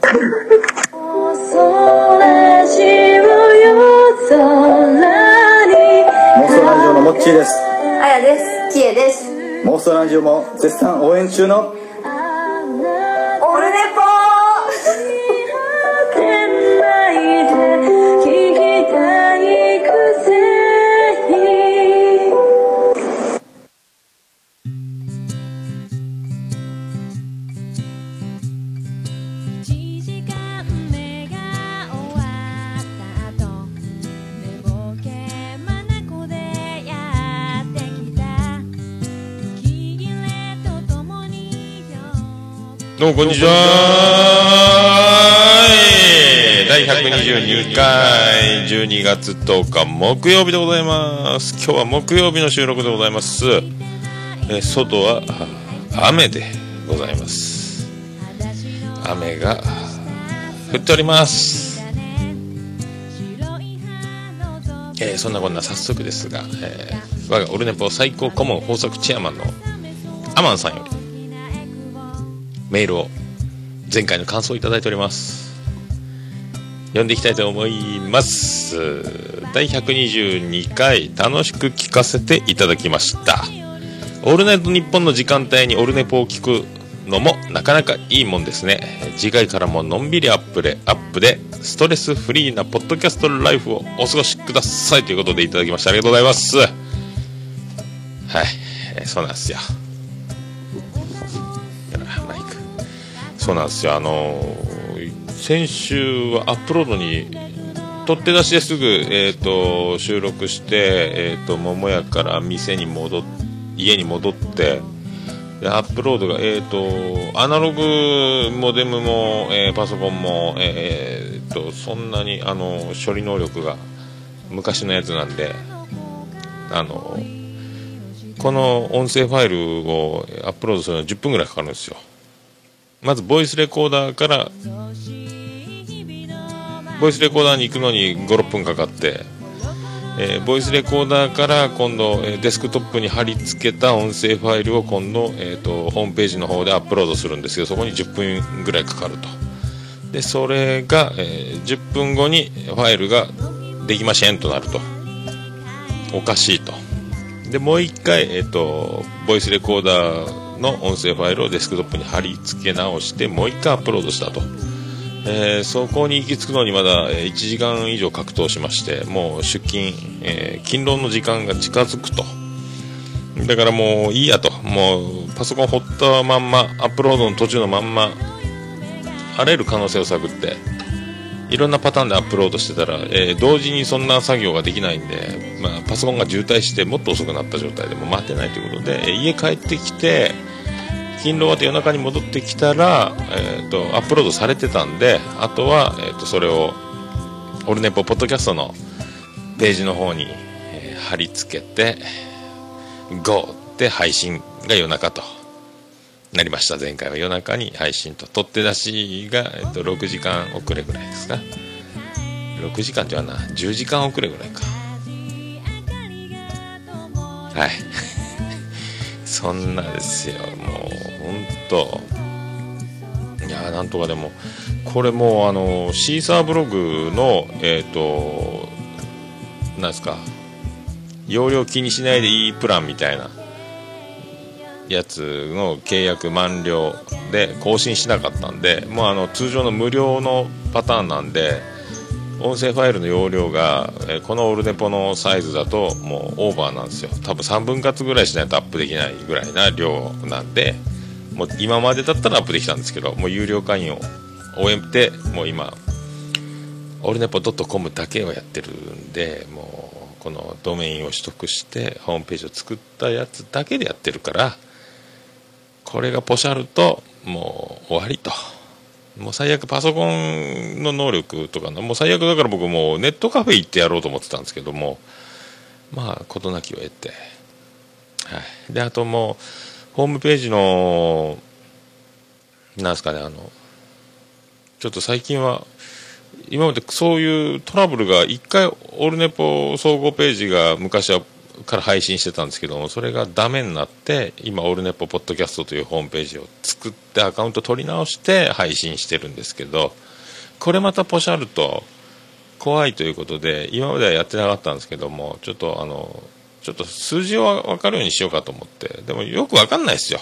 妄想ラジオのモッチーですあやです。きえです。妄想ラジオも絶賛応援中のどうもこんにちは。第122回12月10日木曜日でございます。今日は木曜日の収録でございます。え外は雨でございます。雨が降っております。えーそんなこんな早速ですが、えー我がオルネポ最高顧問法則チェアマンのアマンさんよりメールを前回の感想をいただいております。読んでいきたいと思います。第122回楽しく聞かせていただきました。オールナイトニッポンの時間帯にオルネポを聞くのもなかなかいいもんですね。次回からものんびりアップでアップでストレスフリーなポッドキャストライフをお過ごしくださいということでいただきましたありがとうございます。はい、えそうなんですよ。そうなんですよ。あの先週はアップロードに取って出しですぐ、えー、と収録して、えー、と桃屋から店に戻っ家に戻ってでアップロードが、えー、とアナログモデムも、えーパソコンも、えー、とそんなにあの処理能力が昔のやつなんであのこの音声ファイルをアップロードするの10分ぐらいかかるんですよ。まずボイスレコーダーからボイスレコーダーに行くのに56分かかって、えーボイスレコーダーから今度、えーデスクトップに貼り付けた音声ファイルを今度、えー、とホームページの方でアップロードするんですけどそこに10分ぐらいかかると。でそれが、えー10分後にファイルができませんとなると。おかしいと。でもう一回、えー、とボイスレコーダーの音声ファイルをデスクトップに貼り付け直してもう一回アップロードしたと、えーそこに行き着くのにまだ1時間以上格闘しましてもう出勤、えー勤労の時間が近づくと。だからもういいやと。もうパソコン掘ったまんまアップロードの途中のまんまあらゆる可能性を探っていろんなパターンでアップロードしてたら、えー同時にそんな作業ができないんで、まあ、パソコンが渋滞してもっと遅くなった状態でもう待てないということで、え家帰ってきて勤労終わって夜中に戻ってきたら、えー、とアップロードされてたんであとは、えー、とそれをオルネポポッドキャストのページの方に、えー貼り付けて GO って配信が夜中となりました。前回は夜中に配信と取って出しが、えっと、6時間遅れぐらいですか。6時間って言わな。10時間遅れぐらいか。はい。そんなですよ。もう本当いやなんとかでもこれもあのシーサーブログのえっ、となんですか容量気にしないでいいプランみたいなやつの契約満了で更新しなかったんでもうあの通常の無料のパターンなんで音声ファイルの容量が、えこのオルネポのサイズだともうオーバーなんですよ。多分3分割ぐらいしないとアップできないぐらいな量なんでもう今までだったらアップできたんですけどもう有料会員を終えてもう今オルネポ .com だけをやってるんでもうこのドメインを取得してホームページを作ったやつだけでやってるからこれがポシャるともう終わりと。もう最悪パソコンの能力とかのもう最悪だから僕もうネットカフェ行ってやろうと思ってたんですけどもまあ事なきを得て、はい、であともうホームページのなんですかねあのちょっと最近は今までそういうトラブルが1回オルネポ総合ページが昔はから配信してたんですけどもそれがダメになって今オールネポポッドキャストというホームページを作ってアカウント取り直して配信してるんですけどこれまたポシャると怖いということで今まではやってなかったんですけどもちょっとあのちょっと数字を分かるようにしようかと思ってでもよく分かんないですよ。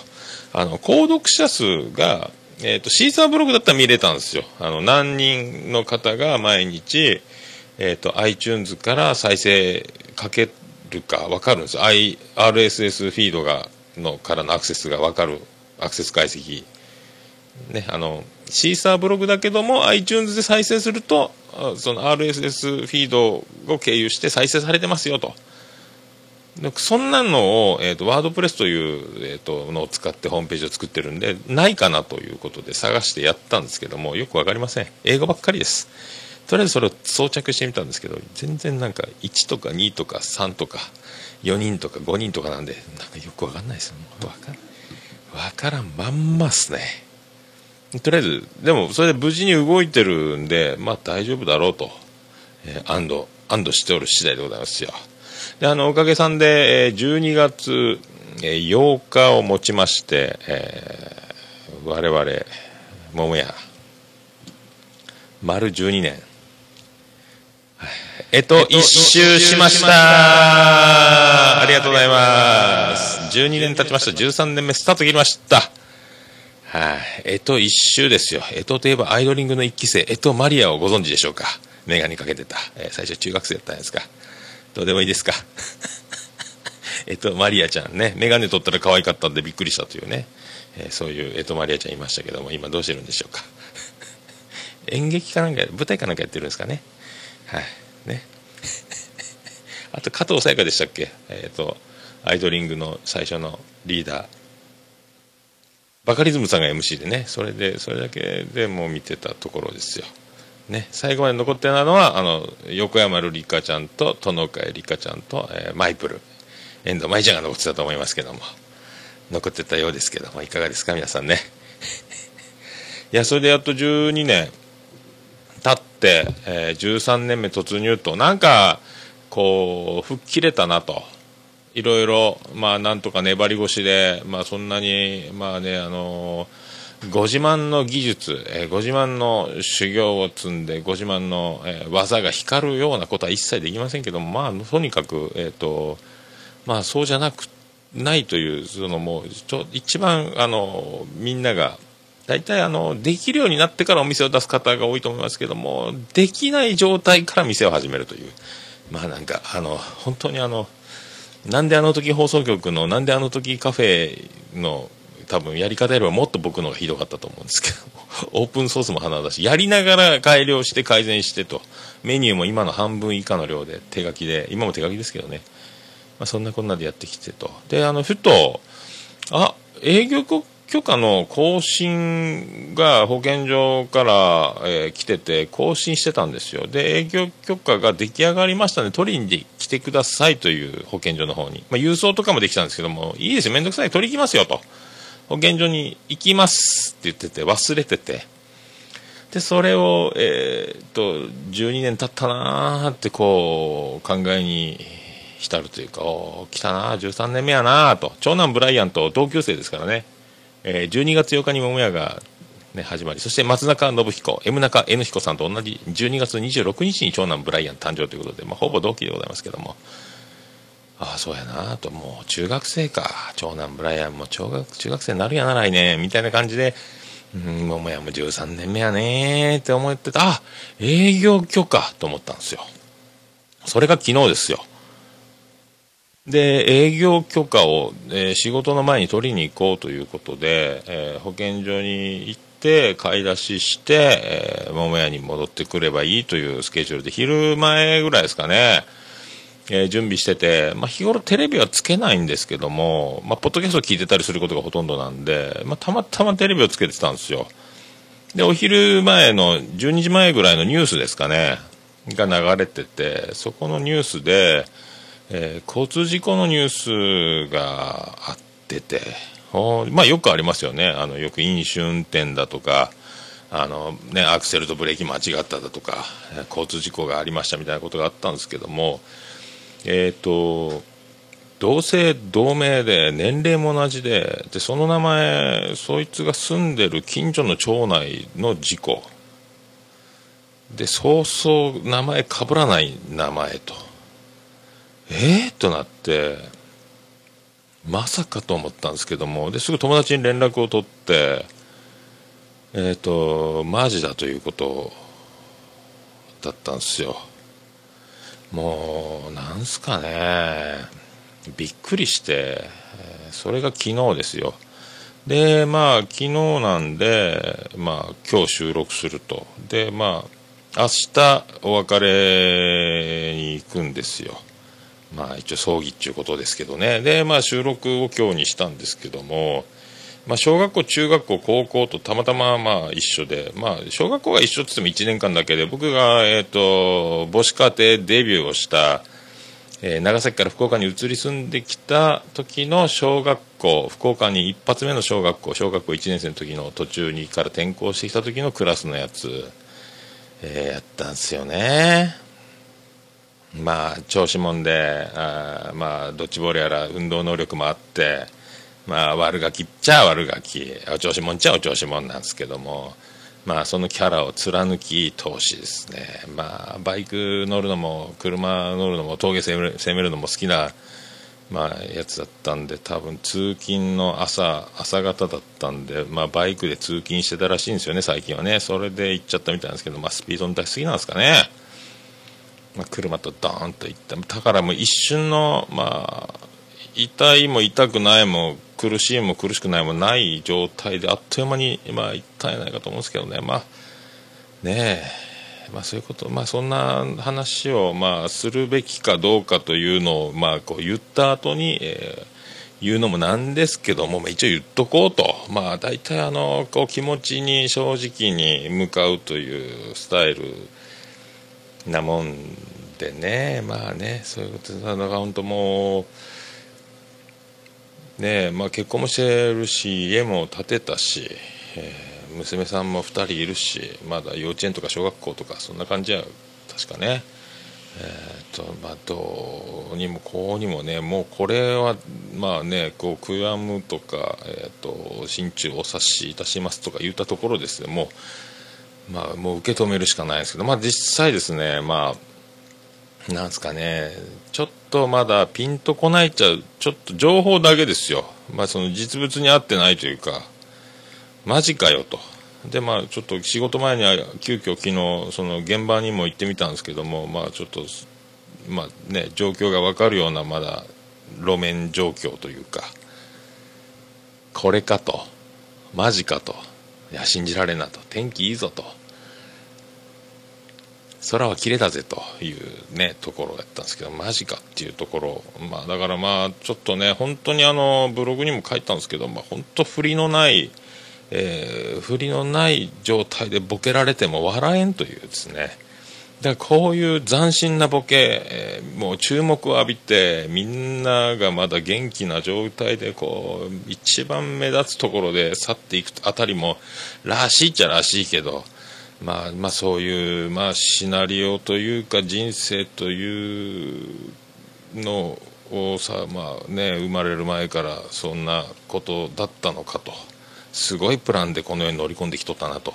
あの購読者数が、えー、とシーサーブログだったら見れたんですよ。あの何人の方が毎日、えー、と iTunes から再生かけるか分かるんです。よ I RSS フィードがのからのアクセスが分かるアクセス解析。ね、あのシーサーブログだけども iTunes で再生するとその RSS フィードを経由して再生されてますよと。そんなのを、えーと、ワードプレスという、えーとのを使ってホームページを作ってるんでないかなということで探してやったんですけどもよく分かりません。英語ばっかりです。とりあえずそれを装着してみたんですけど全然なんか1とか2とか3とか4人とか5人とかなんでなんかよく分かんないですよ。分かん分からんまんまっすね。とりあえず、でもそれで無事に動いてるんで、まあ大丈夫だろうと、えー安堵、安堵しておる次第でございますよ。で、あの、おかげさんで、えー12月、えー8日をもちまして、えー我々、桃屋、丸12年、えっと、一周しましたありがとうございます。12年経ちました。13年目スタート切りました。はい、えと一周ですよ。えとといえばアイドリングの一期生、えとマリアをご存知でしょうか？メガネかけてた。えー最初中学生だったんですか？どうでもいいですか？えとマリアちゃんね、メガネ取ったら可愛かったんでびっくりしたというね、えーそういうえとマリアちゃんいましたけども、今どうしてるんでしょうか？演劇かなんか、舞台かなんかやってるんですかね？はい。ね。あと加藤沙耶香でしたっけ？えっ、と、アイドリングの最初のリーダー。バカリズムさんが MC でね、それで、それだけでもう見てたところですよ。ね、最後まで残ってたのは、あの、横山瑠璃香ちゃんと、殿海里香ちゃんと、えーマイプル、遠藤舞ちゃんが残ってたと思いますけども、残ってたようですけども、いかがですか、皆さんね。いや、それでやっと12年経って、えー13年目突入と、なんか、こう、吹っ切れたなと。いろいろ、まあ、なんとか粘り腰で、まあ、そんなに、まあね、あのーご自慢の技術、えーご自慢の修行を積んで、ご自慢の、えー技が光るようなことは一切できませんけども、まあ、とにかく、えっ、と、まあ、そうじゃなく、ないという、そのもう、ちょ一番、あの、みんなが、大体あの、できるようになってからお店を出す方が多いと思いますけども、できない状態から店を始めるという。まあなんか、あの、本当にあの、なんであの時放送局の、なんであの時カフェの、多分やり方よりはもっと僕の方がひどかったと思うんですけど、オープンソースも花だし、やりながら改良して改善してと、メニューも今の半分以下の量で手書きで、今も手書きですけどね、まあ、そんなこんなでやってきてと。で、あの、ふと、あ、営業許可の更新が保健所から、えー来てて、更新してたんですよ。で、営業許可が出来上がりましたので、取りに来てくださいという保健所の方に。まあ、郵送とかもできたんですけども、いいですよ、めんどくさい、取り行きますよと。保健所に行きますって言ってて、忘れてて。で、それを、えーっと、12年経ったなーってこう、考えに浸るというか、おー来たなー、13年目やなーと。長男ブライアンと同級生ですからね。えー12月8日に桃屋が、ね、始まり、そして松中信彦、M 中 N 彦さんと同じ12月26日に長男ブライアン誕生ということで、まあ、ほぼ同期でございますけども、ああ、そうやなと、もう中学生か、長男ブライアンも中学中学生になるやな来年、みたいな感じで、うん、桃屋も13年目やねって思ってた、あ営業許可と思ったんですよ。それが昨日ですよ。で、営業許可を、えー仕事の前に取りに行こうということで、えー保健所に行って、買い出しして、えー桃屋に戻ってくればいいというスケジュールで、昼前ぐらいですかね、えー準備してて、まあ、日頃テレビはつけないんですけども、まあ、ポッドキャストを聞いてたりすることがほとんどなんで、まあ、たまたまテレビをつけてたんですよ。で、お昼前の12時前ぐらいのニュースですかね、が流れてて、そこのニュースで、えー交通事故のニュースがあってて、まあよくありますよね。あの、よく飲酒運転だとか、あのね、アクセルとブレーキ間違っただとか、交通事故がありましたみたいなことがあったんですけども、えっ、と、同姓同名で年齢も同じででその名前そいつが住んでる近所の町内の事故。でそうそう名前かぶらない名前と。えー、となってまさかと思ったんですけどもですぐ友達に連絡を取ってえっ、とマジだということだったんですよ。もうなんすかね。びっくりしてそれが昨日ですよ。でまあ昨日なんでまあ今日収録すると。でまあ明日お別れに行くんですよ。まあ一応葬儀っていうことですけどね。でまあ収録を今日にしたんですけどもまあ小学校中学校高校とたまたままあ一緒でまあ小学校が一緒って言っても1年間だけで僕がえっ、と母子家庭デビューをしたえー長崎から福岡に移り住んできた時の小学校福岡に一発目の小学校小学校1年生の時の途中にから転校してきた時のクラスのやつ、えーやったんですよね。まあ調子もんであまあドッジボールやら運動能力もあってまあ悪ガキっちゃ悪ガキ。お調子もんっちゃお調子もんなんですけどもまあそのキャラを貫き通しですね。まあバイク乗るのも車乗るのも峠攻める攻めるのも好きなまあやつだったんで多分通勤の朝朝方だったんでまあバイクで通勤してたらしいんですよね最近はね。それで行っちゃったみたいなんですけどまあスピードに出しすぎなんですかね。まあ、車とドーンといった。だからもう一瞬のまあ痛いも痛くないも苦しいも苦しくないもない状態であっという間にまあいったんやないかと思うんですけどね。まあねえ。まあそういうこと。まあそんな話をまあするべきかどうかというのをまあこう言った後に、えー言うのもなんですけども、一応言っとこうと。まあ大体あのこう気持ちに正直に向かうというスタイルなもんでね。まあねそういうことだか本当もうねまあ結婚もしてるし家も建てたし、えー娘さんも2人いるしまだ幼稚園とか小学校とかそんな感じや確かね。えーとまあ、どうにもこうにもねもうこれはまあねこう悔やむとか、えー、と心中お察しいたしますとか言ったところですねもうまあ、もう受け止めるしかないですけど、まあ、実際ですね、まあ、なんですかね、ちょっとまだピンとこないっちゃ、ちょっと情報だけですよ、まあ、その実物に合ってないというか、マジかよと。でまあ、ちょっと仕事前には急遽昨日その現場にも行ってみたんですけども、まあ、ちょっと、まあね、状況が分かるようなまだ路面状況というかこれかと。マジかと。いや信じられんなと。天気いいぞと。空は綺麗だぜというねところだったんですけどマジかっていうところ。まあだからまあちょっとね本当にあのブログにも書いたんですけどまあ本当振りのないえー振りのない状態でボケられても笑えんというですね。だからこういう斬新なボケ、えーもう注目を浴びてみんながまだ元気な状態でこう一番目立つところで去っていくあたりもらしいっちゃらしいけど、まあ、まあそういう、まあ、シナリオというか人生というのをさ、まあね、生まれる前からそんなことだったのかとすごいプランでこの世に乗り込んできとったなと。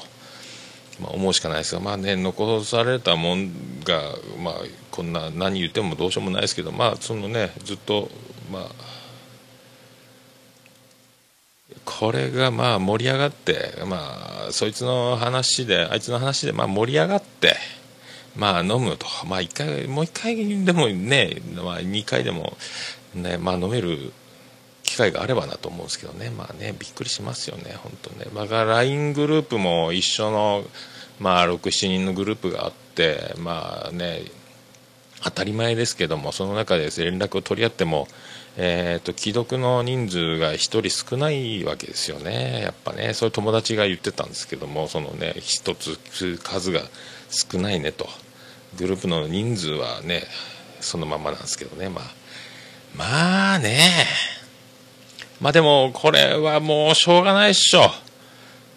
まあ、思うしかないですが、まあね、残されたもんが、まあ、こんな何言ってもどうしようもないですけど、まあそのね、ずっと、まあ、これがまあ盛り上がって、まあ、そいつの話で、あいつの話でまあ盛り上がって、まあ飲むと、まあ一回、もう一回でもね、まあ二回でも、ね、まあ飲める機会があればなと思うんですけどね、まあね、びっくりしますよね、本当ね。まあ、LINE グループも一緒の、まあ、6、7人のグループがあって、まあね、当たり前ですけども、その中で連絡を取り合っても、えー、と既読の人数が1人少ないわけですよね、やっぱね、そういう友達が言ってたんですけども、そのね、1つ数が少ないねと、グループの人数はね、そのままなんですけどね、まあ、まあね、まあでも、これはもうしょうがないっしょ。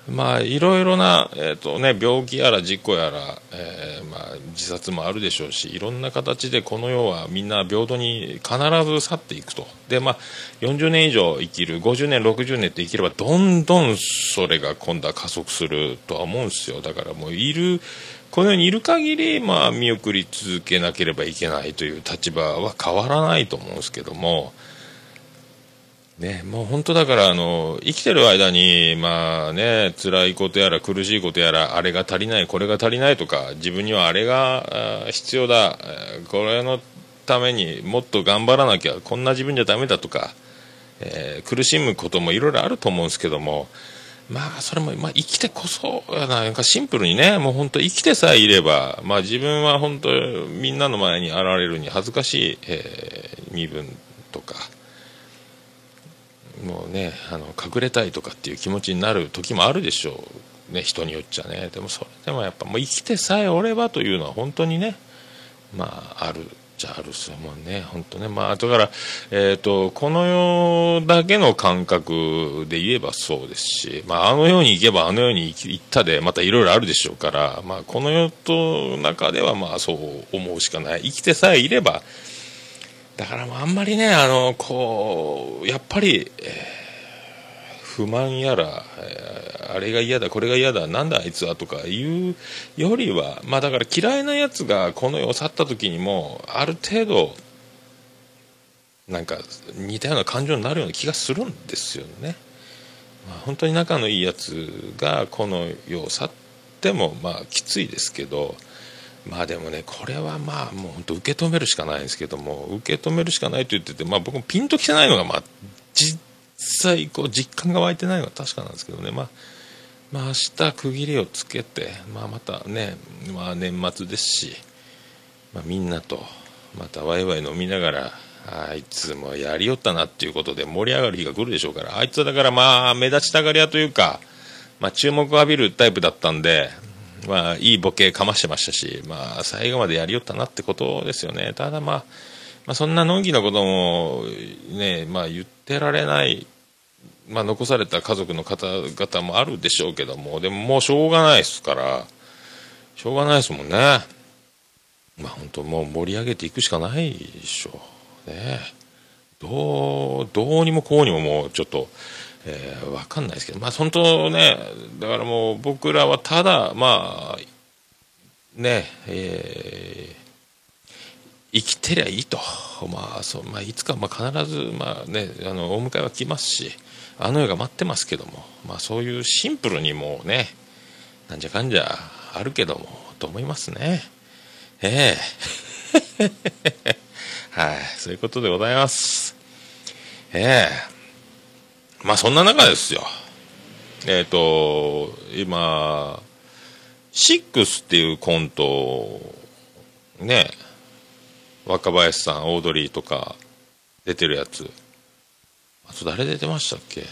まあいろいろな、えーとね、病気やら事故やら、えーまあ、自殺もあるでしょうしいろんな形でこの世はみんな平等に必ず去っていくとで、まあ、40年以上生きる50年60年って生きればどんどんそれが今度は加速するとは思うんですよだからもういるこの世にいる限り、まあ、見送り続けなければいけないという立場は変わらないと思うんですけども。ね、もう本当だからあの生きてる間にまあね辛いことやら苦しいことやらあれが足りないこれが足りないとか自分にはあれが必要だこれのためにもっと頑張らなきゃこんな自分じゃダメだとか、えー苦しむこともいろいろあると思うんですけどもまあそれも、まあ、生きてこそなんかシンプルにねもう本当生きてさえいれば、まあ、自分は本当みんなの前に現れるに恥ずかしい、えー身分とか。もうねあの隠れたいとかっていう気持ちになる時もあるでしょうね人によっちゃね。でもそれでもやっぱもう生きてさえおればというのは本当にねまああるじゃあるっすもうね。本当ね。まあだからえっ、とこの世だけの感覚で言えばそうですしまああの世に行けばあの世に行き行ったでまたいろいろあるでしょうからまあこの世と中ではまあそう思うしかない。生きてさえいればだからあんまりね、あの、こう、やっぱり、えー不満やら、えーあれが嫌だ、これが嫌だ、なんだあいつはとかいうよりは、まあだから嫌いなやつがこの世を去った時にも、ある程度、なんか似たような感情になるような気がするんですよね。まあ、本当に仲のいいやつがこの世を去っても、まあきついですけど、まあでもね、これはまあもう本当受け止めるしかないんですけども、受け止めるしかないと言ってて、まあ僕もピンときてないのが、まあ実際こう実感が湧いてないのは確かなんですけどね、まあ、まあ明日区切りをつけて、まあまたね、まあ年末ですし、まあみんなとまたワイワイ飲みながら、あいつもやりよったなっていうことで盛り上がる日が来るでしょうから、あいつはだからまあ目立ちたがり屋というか、まあ注目を浴びるタイプだったんで、まあ、いいボケかましてましたし、まあ、最後までやりよったなってことですよね。ただまあ、まあ、そんなのんきなことも、ね、まあ、言ってられない、まあ、残された家族の方々もあるでしょうけども、でももうしょうがないですから、しょうがないですもんね。まあ、本当もう盛り上げていくしかないでしょう。ね。どう、どうにもこうにももうちょっと、えー、わかんないですけど、まあ本当ね、だからもう僕らはただ、まあ、ね、えー生きてりゃいいと。まあ、そう、まあ、いつか、まあ、必ず、まあね、あの、お迎えは来ますし、あの世が待ってますけども、まあ、そういうシンプルにもうね、なんじゃかんじゃあるけども、と思いますね。ええ はい、そういうことでございます。ええまあそんな中ですよ。えっ、と、今、シックスっていうコントをね、若林さん、オードリーとか出てるやつ。あと誰出てましたっけ？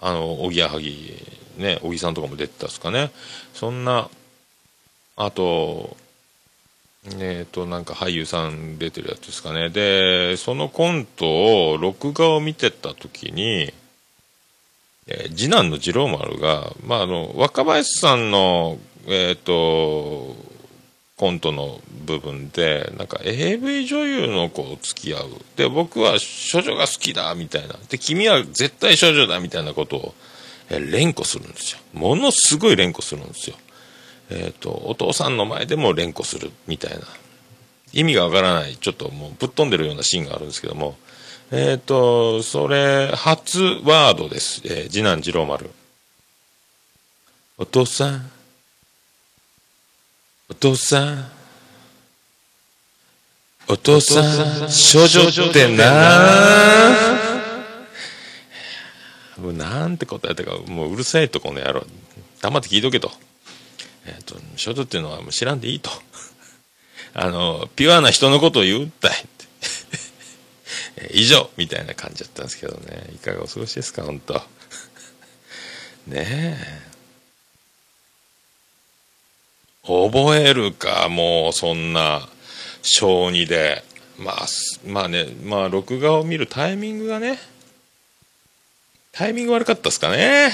あの、おぎやはぎ、ね、小木さんとかも出てたんすかね。そんな、あと、えっ、と、なんか俳優さん出てるやつですかね。で、そのコントを録画を見てた時に、えー次男の次郎丸が、まあ、あの、若林さんの、えっ、と、コントの部分で、なんか AV 女優の子を付き合う。で、僕は処女が好きだ、みたいな。で、君は絶対処女だ、みたいなことを、えー連呼するんですよ。ものすごい連呼するんですよ。えっ、と、お父さんの前でも連呼する、みたいな。意味がわからない、ちょっともうぶっ飛んでるようなシーンがあるんですけども、えっ、と、それ、初ワードです。えー次男次郎丸。お父さん、お父さん、お父さん、少女ってなもうなんて答えたか、もううるさいとこの野郎、黙って聞いとけと。えっ、と、少女っていうのはもう知らんでいいと。あの、ピュアな人のことを言うったい。以上みたいな感じだったんですけどね。いかがお過ごしですか、本当 ねえ。覚えるか、もうそんな、小2で。まあ、まあね、まあ、録画を見るタイミングがね、タイミング悪かったですかね。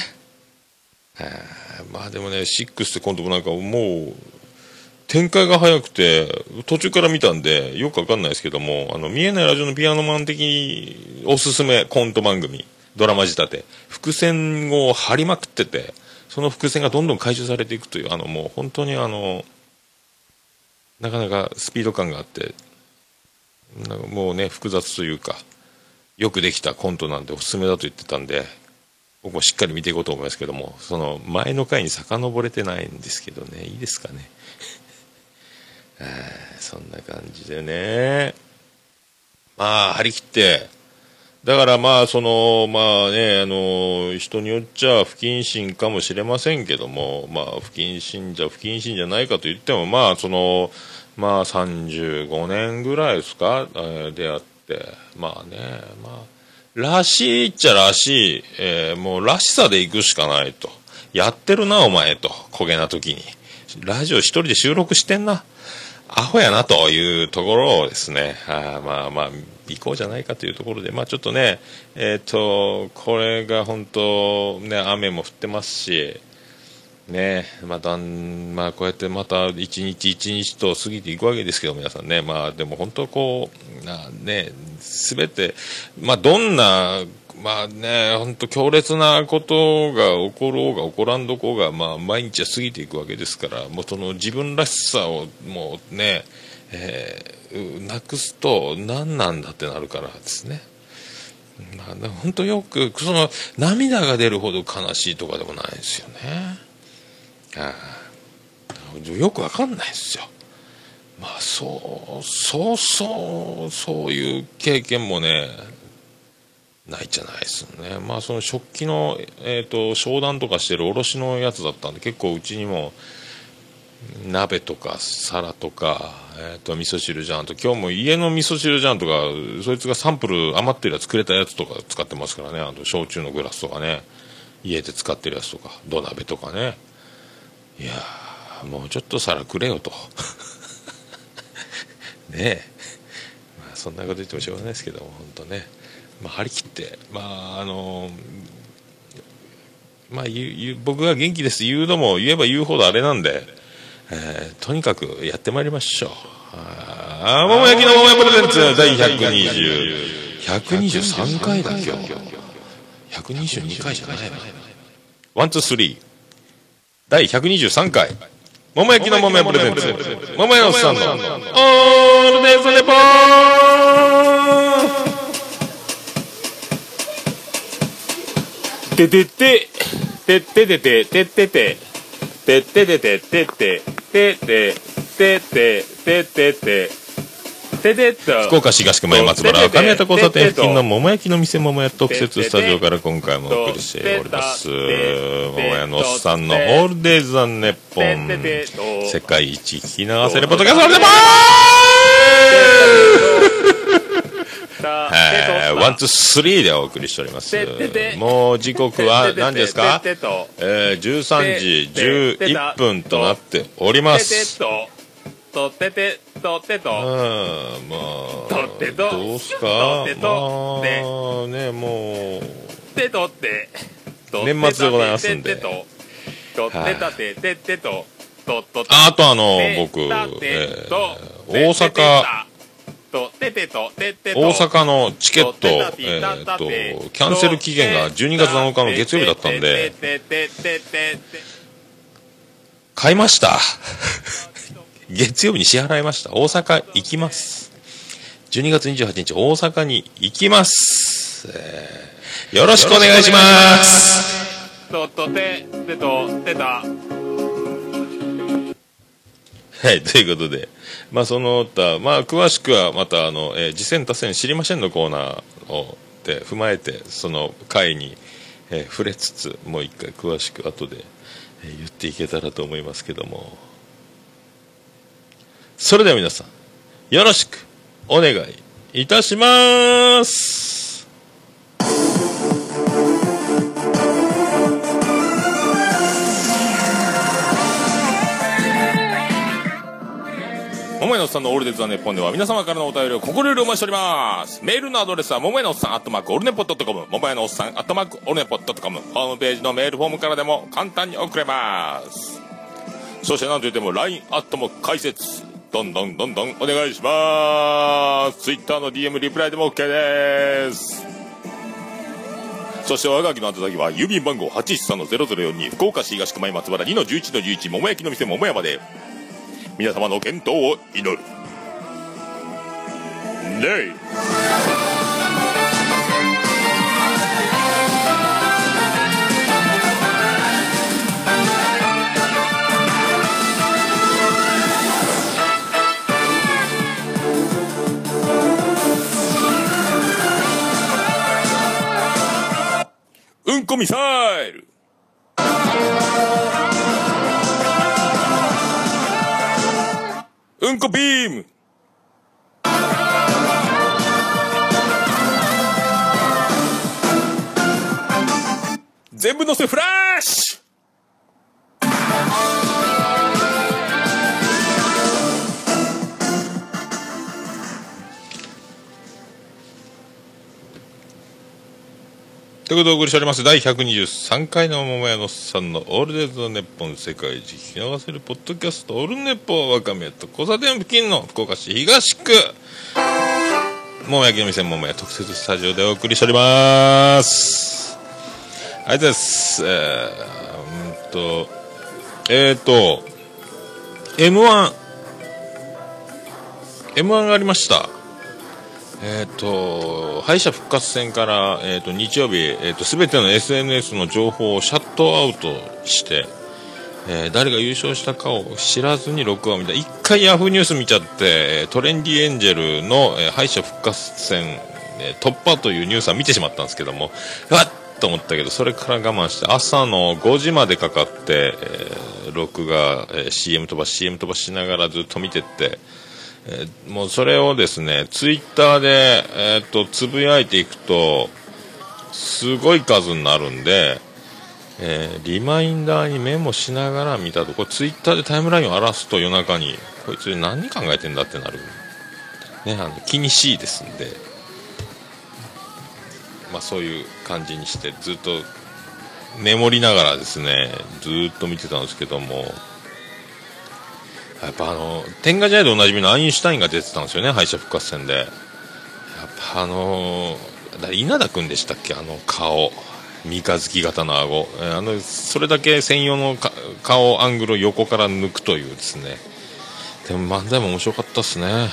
えーまあでもね6ってコントもなんかもう展開が早くて途中から見たんでよくわかんないですけどもあの見えないラジオのピアノマン的におすすめコント番組ドラマ仕立て伏線を張りまくっててその伏線がどんどん回収されていくというあのもう本当にあのなかなかスピード感があってなんかもうね複雑というかよくできたコントなんでおすすめだと言ってたんで僕もしっかり見ていこうと思いますけどもその前の回に遡れてないんですけどね。いいですかね。あそんな感じでね。まあ張り切って。だからまあそのまあねあの人によっちゃ不謹慎かもしれませんけどもまあ不謹慎じゃ不謹慎じゃないかと言ってもまあそのまあ35年ぐらいですか、えー出会って。まあねまあらしいっちゃらしい、えーもうらしさで行くしかないと。やってるなお前と。焦げな時に。ラジオ一人で収録してんな。アホやなというところをですね、あまあまあ、行こうじゃないかというところで、まあちょっとね、えっ、と、これが本当、ね、雨も降ってますし、ね、また、まあこうやってまた一日一日と過ぎていくわけですけど、皆さんね、まあでも本当こう、なね、すべて、まあどんな、まあね、本当強烈なことが起ころうが起こらんどこうが、まあ毎日は過ぎていくわけですから、もうその自分らしさをもうね、えーなくすと何なんだってなるからですね。まあ、本当よく、その涙が出るほど悲しいとかでもないですよね。ああよくわかんないですよ。まあそう、そうそう、そういう経験もね、ないじゃないですね。まあその食器の、えっ、と、商談とかしてる卸のやつだったんで、結構うちにも、鍋とか皿とか、えー、と味噌汁じゃんと今日も家の味噌汁じゃんとかそいつがサンプル余ってるやつくれたやつとか使ってますからねあと焼酎のグラスとかね家で使ってるやつとか土鍋とかねいやーもうちょっと皿くれよと。ねえ、まあ、そんなこと言ってもしょうがないですけども本当ね、まあ、張り切って。まああのまあ、僕が元気です。言うのも言えば言うほどあれなんで、えーとにかくやってまいりましょう。あー桃焼きの桃屋プレゼンツ第120、123回だ今日。122回じゃないな。ワン、ツー、スリー。第123回。桃焼きの桃屋プレゼンツ。桃屋のおっさんの。オールデイズレポててて、てててて、ててて、てててて、てて、てて、てて、ててて、ててと。福岡市東区前松原赤宮田交差点付近の桃焼きの店桃屋特設スタジオから今回もお送りしております桃屋のおっさんのオールデイズ・ザ・ネッポン世界一聞き流せるポッドキャストネポンワン、ツー、スリーでお送りしております。もう時刻は何ですかえー、13時11分となっております。とててとてと。うん、まあ、とってと。どうすか？とってまとあ、ね、もう、てとって。年末でございますんで。とと。てたてててと。ととああとあのて僕え大阪とててと。ててと。大阪のチケット、えーっと、キャンセル期限が12月7日の月曜日だったんで、ててててて。買いました。月曜日に支払いました。大阪行きます。12月28日大阪に行きます。えーよろしくお願いします。ととててとてたはい、ということで、まあ、その他、まあ、詳しくはまた、あの、えー、次戦多戦知りませんのコーナーを、で、踏まえて、その回に、えー触れつつ、もう一回詳しく後で、えー言っていけたらと思いますけども。それでは皆さん、よろしくお願いいたします。桃桃屋のおっさんのオールデイズ・ザ・ネッポンでは皆様からのお便りを心よりお待ちしております。メールのアドレスは、桃屋のおっさん、アットマーク、オルネポットコム、桃屋のおっさん、アットマーク、オルネポットコム、ホームページのメールフォームからでも簡単に送れます。そしてなんといっても LINE アットも解説、どんどんどんどんお願いします。Twitter の DM リプライでも OK です。そして我がきの宛先は郵便番号813-0042福岡市東区前松原2-11-11桃焼きの店桃山で皆様の健闘を祈るねえコミサイル。うんこビーム。全部乗せフライということでお送りしております。第123回の桃屋のさんのオールデイズのネッポン世界一聞き流せるポッドキャストオールネッポわかめと交差点付近の福岡市東区。桃焼きの店桃屋特設スタジオでお送りしております。ありがとうございますえー、うんとえーと M1 M1 がありました。えっ、と敗者復活戦から、えー、と日曜日、えー、と全ての SNS の情報をシャットアウトして、えー誰が優勝したかを知らずに録画を見た。一回ヤフーニュース見ちゃってトレンディエンジェルの、えー敗者復活戦、えー突破というニュースは見てしまったんですけどもうわっと思ったけどそれから我慢して朝の5時までかかって、えー録画、えー CM 飛ばし CM 飛ばしながらずっと見てってーもうそれをですねツイッターで、えー、とつぶやいていくとすごい数になるんで、えーリマインダーにメモしながら見たと。これツイッターでタイムラインを荒らすと夜中にこいつ何考えてんだってなる、ね、あの気にしいですんで、まあ、そういう感じにしてずっとメモりながらですねずっと見てたんですけども。やっぱあの天下試合でおなじみのアインシュタインが出てたんですよね敗者復活戦で。やっぱあの稲田君でしたっけ？あの顔。三日月型の顎。あのそれだけ専用の顔アングルを横から抜くというですね。でも漫才も面白かったですね。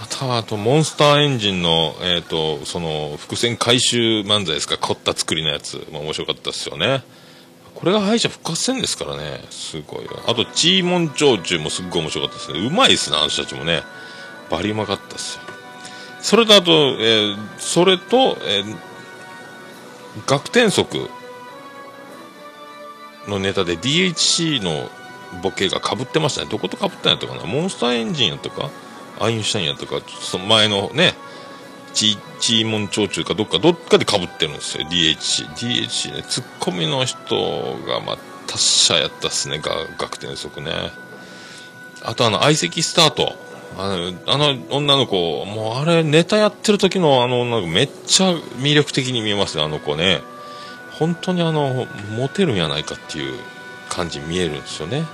あとはあとモンスターエンジンの,、えー、とその伏線回収漫才ですか？凝った作りのやつ、まあ、面白かったですよね。これが敗者復活戦ですからね。すごいわあとチーモン長中もすっごい面白かったですね。うまいですねあの人たちもね。バリうまかったですよ。それとあと、えーそれと、えー学天則のネタで DHC のボケがかぶってましたね。どことかぶったんやったかな。モンスターエンジンやったかアインシュタインやったかその前のねチチーモン長中かどっかどっかでかぶってるんですよ DHC DHC ねツッコミの人がまあ達者やったっすねが学天則ねあとあの相席スタートあのあの女の子もうあれネタやってる時のあの女の子めっちゃ魅力的に見えますねあの子ね本当にあのモテるんやないかっていう感じ見えるんですよね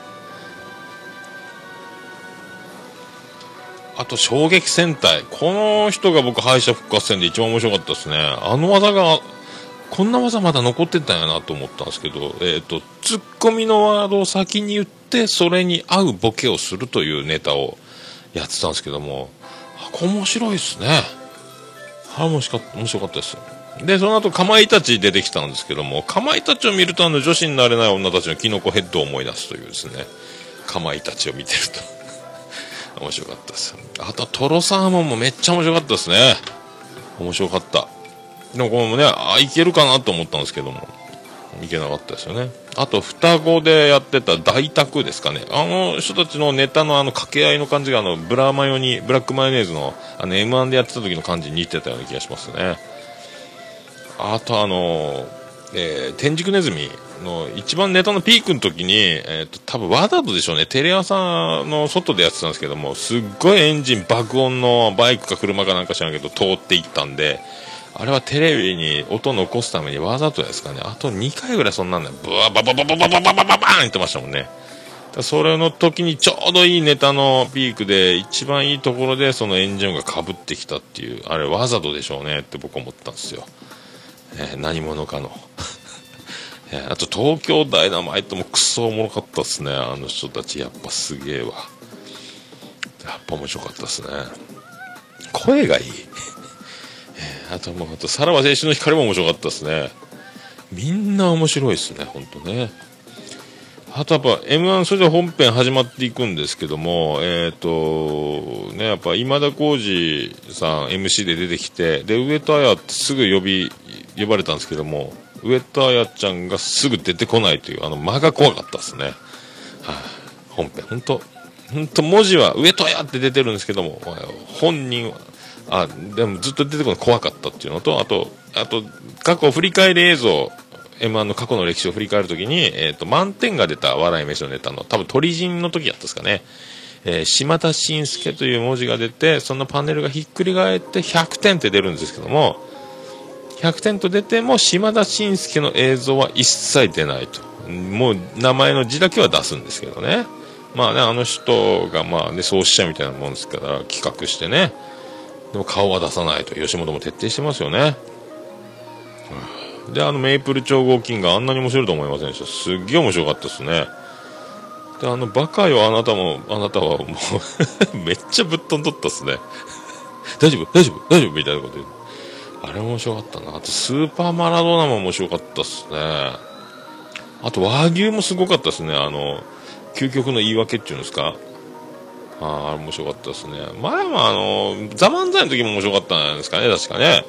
あと衝撃戦隊この人が僕敗者復活戦で一番面白かったですねあの技がこんな技まだ残ってたんやなと思ったんですけど、えっ、と、ツッコミのワードを先に言って、それに合うボケをするというネタをやってたんですけども、あ面白いですね。あ面白かった面白かったです。で、その後、かまいたち出てきたんですけども、かまいたちを見ると、あの、女子になれない女たちのキノコヘッドを思い出すというですね、かまいたちを見てると。面白かったです。あとは、トロサーモンもめっちゃ面白かったですね。面白かった。でもこれもね、あ、いけるかなと思ったんですけども、いけなかったですよね。あと、双子でやってた大宅ですかね。あの人たちのネタのあの掛け合いの感じが、あの、ブラマヨに、ブラックマヨネーズの、あの、M1 でやってた時の感じに似てたような気がしますね。あと、あの、えー天竺ネズミの一番ネタのピークの時に、えー、と多分わざとでしょうね。テレ朝の外でやってたんですけどもすっごいエンジン爆音のバイクか車かなんか知らんけど通っていったんであれはテレビに音残すためにわざとですかね。あと2回ぐらいそんなんでブワーババババババババババーン言ってましたもんねそれの時にちょうどいいネタのピークで一番いいところでそのエンジン音がかぶってきたっていうあれわざとでしょうねって僕思ったんですよ、えー何者かのあと東京ダイナマイトもクソおもろかったっすね。あの人たちやっぱすげえわ。やっぱ面白かったっすね。声がいい、あともうあとさらば青春の光も面白かったっすね。みんな面白いっすね本当ね。あとやっぱ m 1それで本編始まっていくんですけどもえっ、とねやっぱ今田耕司さん MC で出てきてで上戸彩ってすぐ呼び呼ばれたんですけども上戸彩ちゃんがすぐ出てこないというあの間が怖かったですね。はい、本編。本当本当文字は上戸彩って出てるんですけども本人はあでもずっと出てくるの怖かったっていうのとあとあと過去振り返り映像 m 1の過去の歴史を振り返るときに、えー、と満点が出た笑い飯のネタの多分鳥人の時やったですかね、えー島田紳介という文字が出てそのパネルがひっくり返って100点って出るんですけども100点と出ても島田紳介の映像は一切出ないと。もう名前の字だけは出すんですけどね。まあねあの人がまあね創始者みたいなもんですから企画してね。でも顔は出さないと吉本も徹底してますよね。であのメイプル超合金があんなに面白いと思いませんでした。すっげえ面白かったですね。であのバカよあなたもあなたはもう めっちゃぶっ飛んどったっすね。大丈夫？大丈夫？大丈夫？みたいなこと言う。あれ面白かったな。あとスーパーマラドーナも面白かったっすね。あと和牛もすごかったですね。あの究極の言い訳っていうんですか。あああれ面白かったですね。前もあの「ザ漫才の時も面白かったんですかね。確かね。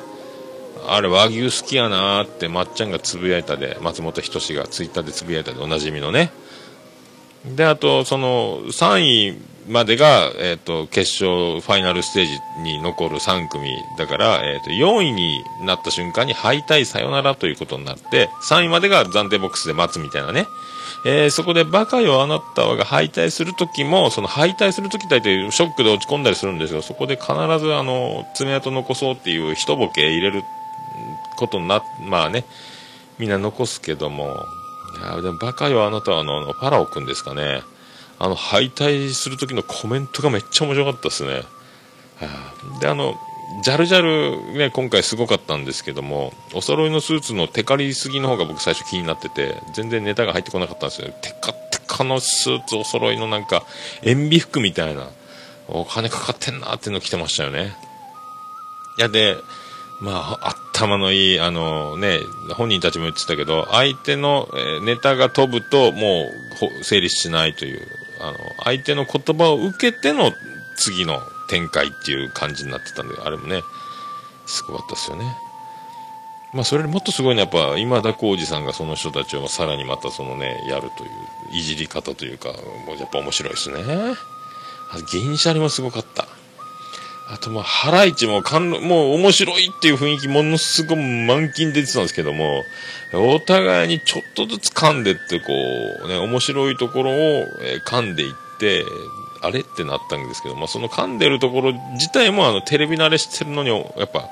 あれ和牛好きやなーってまっちゃんがつぶやいたで松本人志がツイッターでつぶやいたでおなじみのね。であとその3位までが、えー、と決勝ファイナルステージに残る3組だから、えー、と4位になった瞬間に敗退さよならということになって3位までが暫定ボックスで待つみたいなね。えーそこでバカよあなたはが敗退するときも、その敗退するとき大体ショックで落ち込んだりするんですけど、そこで必ずあの、爪痕残そうっていう一ボケ入れることにな、まあね、みんな残すけども、いやでもバカよあなたはの、あのファラオくんですかね。あの、敗退する時のコメントがめっちゃ面白かったですね。はあで、あの、ジャルジャルね、今回すごかったんですけども、お揃いのスーツのテカりすぎの方が僕最初気になってて、全然ネタが入ってこなかったんですよ。テカテカのスーツお揃いのなんか、塩ビ服みたいな、お金かかってんなっていうの着てましたよね。いや、で、まあ、頭のいい、あのね、本人たちも言ってたけど、相手の、ネタが飛ぶと、もうほ、成立しないという、あの、相手の言葉を受けての次の展開っていう感じになってたんで、あれもね、すごかったですよね。まあ、それよりもっとすごいのは、やっぱ、今田耕司さんがその人たちをさらにまたそのね、やるという、いじり方というか、もうやっぱ面白いですね。あ銀シャリもすごかった。あと、まあ、ハライチも、かんもう面白いっていう雰囲気ものすごく満勤出てたんですけども、お互いにちょっとずつ噛んでって、こう、ね、面白いところを、噛んでいって、あれってなったんですけど、まあ、その噛んでるところ自体も、あの、テレビ慣れしてるのに、やっぱ、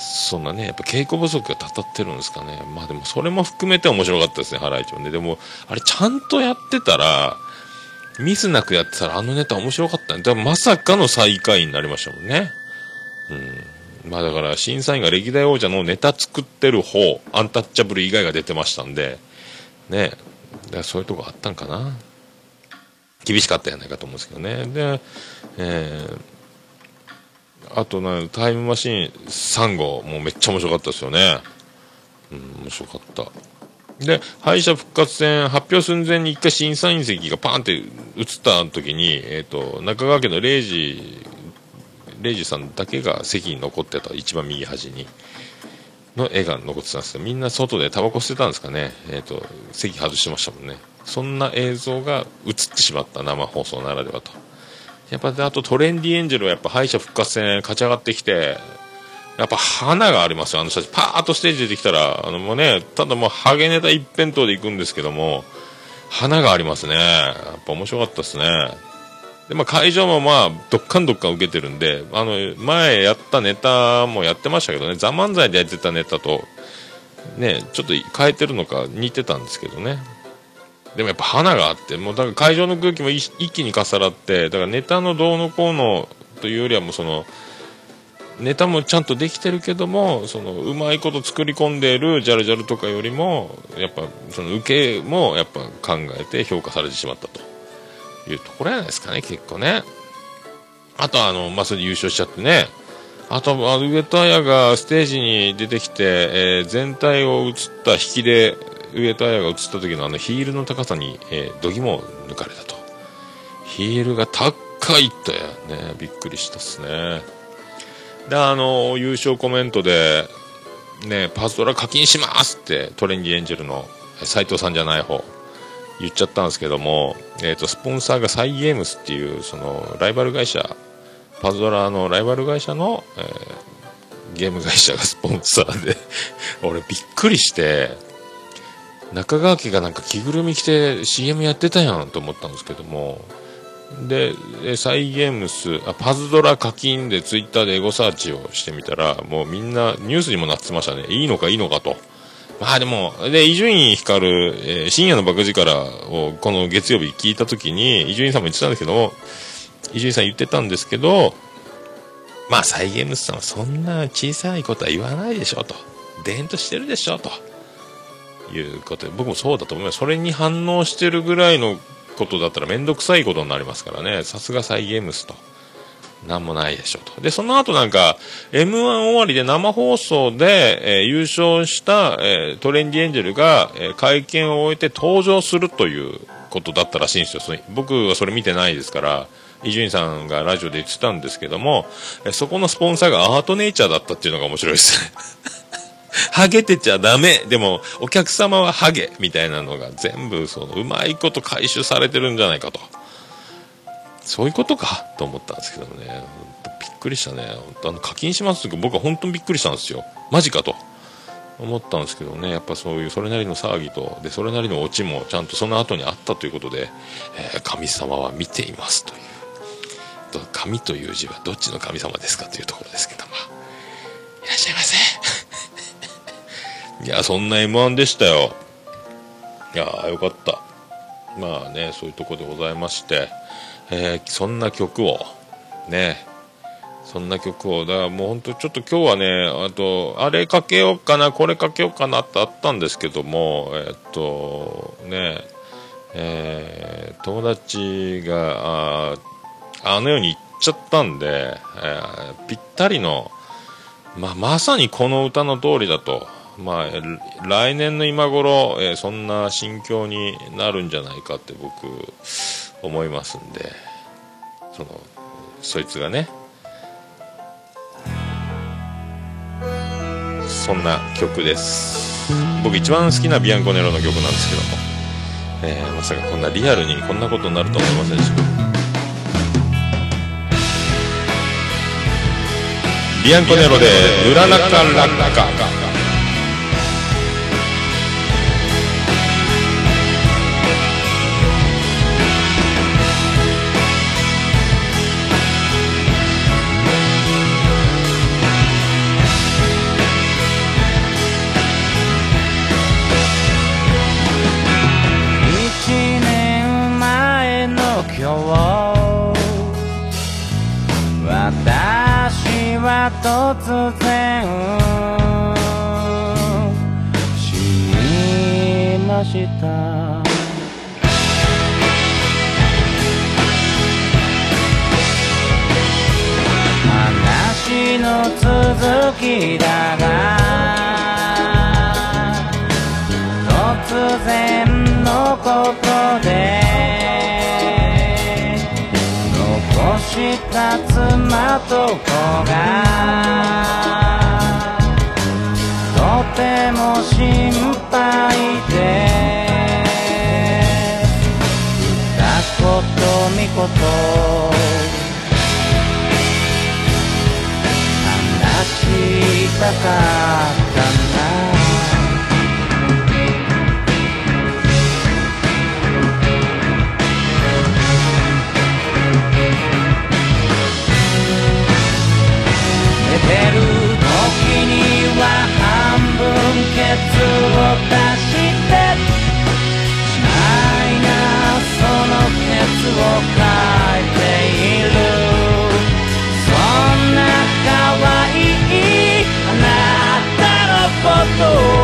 そんなね、やっぱ稽古不足がたたってるんですかね。まあでもそれも含めて面白かったですね、ハライチもね。でも、あれちゃんとやってたら、ミスなくやってたらあのネタ面白かったね。だまさかの最下位になりましたもんね。うん。まあだから審査員が歴代王者のネタ作ってる方、アンタッチャブル以外が出てましたんで、ね。だからそういうとこあったんかな。厳しかったんじゃないかと思うんですけどね。で、えーあとね、タイムマシーン3号、もうめっちゃ面白かったですよね。うん、面白かった。で、敗者復活戦発表寸前に一回審査員席がパーンって映った時に、えっ、と、中川家のレイジ、レイジさんだけが席に残ってた、一番右端に。の絵が残ってたんですよ。みんな外でタバコ吸ってたんですかね。えっ、と、席外してましたもんね。そんな映像が映ってしまった生放送ならではと。やっぱであとトレンディエンジェルはやっぱ敗者復活戦勝ち上がってきて、やっぱ花がありますよ、あの人たち。パーッとステージ出てきたら、あのもうね、ただもうハゲネタ一辺倒で行くんですけども、花がありますね。やっぱ面白かったですね。で、まあ会場もまあ、どっかんどっかん受けてるんで、あの、前やったネタもやってましたけどね、ザ・漫才でやってたネタと、ね、ちょっと変えてるのか似てたんですけどね。でもやっぱ花があって、もうだから会場の空気も一気に重なって、だからネタのどうのこうのというよりはもうその、ネタもちゃんとできてるけども、そのうまいこと作り込んでいるジャルジャルとかよりも、やっぱその受けもやっぱ考えて評価されてしまったというところじゃないですかね、結構ね。あとあの、まあ、それで優勝しちゃってね。あと、あ上戸彩がステージに出てきて、えー全体を映った引きで、上戸彩が映った時のあのヒールの高さに、えー、度肝を抜かれたと。ヒールが高いったやね。びっくりしたっすね。で、あの、優勝コメントで、ね、パズドラ課金しますって、トレンディエンジェルの斎藤さんじゃない方、言っちゃったんですけども、えっ、と、スポンサーがサイゲームスっていう、その、ライバル会社、パズドラのライバル会社の、えーゲーム会社が スポンサーで、俺びっくりして、中川家がなんか着ぐるみ着て CM やってたやんと思ったんですけども、で、えサイゲームス、あ、パズドラ課金でツイッターでエゴサーチをしてみたら、もうみんなニュースにもなってましたね。いいのかいいのかと。まあでも、で、伊集院光る、えー深夜のバカ力をこの月曜日聞いた時に、伊集院さんも言ってたんですけども、伊集院さん言ってたんですけど、まあサイゲームスさんはそんな小さいことは言わないでしょうと。でんとしてるでしょと。いうことで、僕もそうだと思います。それに反応してるぐらいのことだったらめんどくさいことになりますからね。さすがサイゲームスと。なんもないでしょうと。で、その後なんか、M1 終わりで生放送で、えー優勝した、えートレンディエンジェルが、えー会見を終えて登場するということだったらしいんですよ。僕はそれ見てないですから、伊集院さんがラジオで言ってたんですけども、えそこのスポンサーがアートネイチャーだったっていうのが面白いですね。ハゲてちゃダメ。でも、お客様はハゲ。みたいなのが全部、その、うまいこと回収されてるんじゃないかと。そういうことかと思ったんですけどね。びっくりしたね。あの、課金しますって僕は本当にびっくりしたんですよ。マジかと。思ったんですけどね。やっぱそういう、それなりの騒ぎと、で、それなりのオチもちゃんとその後にあったということで、えー神様は見ていますという。神という字はどっちの神様ですかというところですけども。いらっしゃいませ。いや、そんな M1 でしたよ。いやー、よかった。まあね、そういうとこでございまして、えーそんな曲を、ね、そんな曲を、だからもう本当ちょっと今日はね、あと、あれかけようかな、これかけようかなってあったんですけども、えーっと、ね、えー友達が、ああのように言っちゃったんで、えぴったりの、まあ、まさにこの歌の通りだと、まあ、来年の今頃、えーそんな心境になるんじゃないかって僕思いますんでそのそいつがね。そんな曲です。僕一番好きなビアンコネロの曲なんですけども、えーまさかこんなリアルにこんなことになると思いませんでした。ビアンコネロで「うららか突然死にました。話の続きだが突然のことでした妻と子がとても心配で。二言三言話したかったケツを変えている。そんな可愛い。あなたの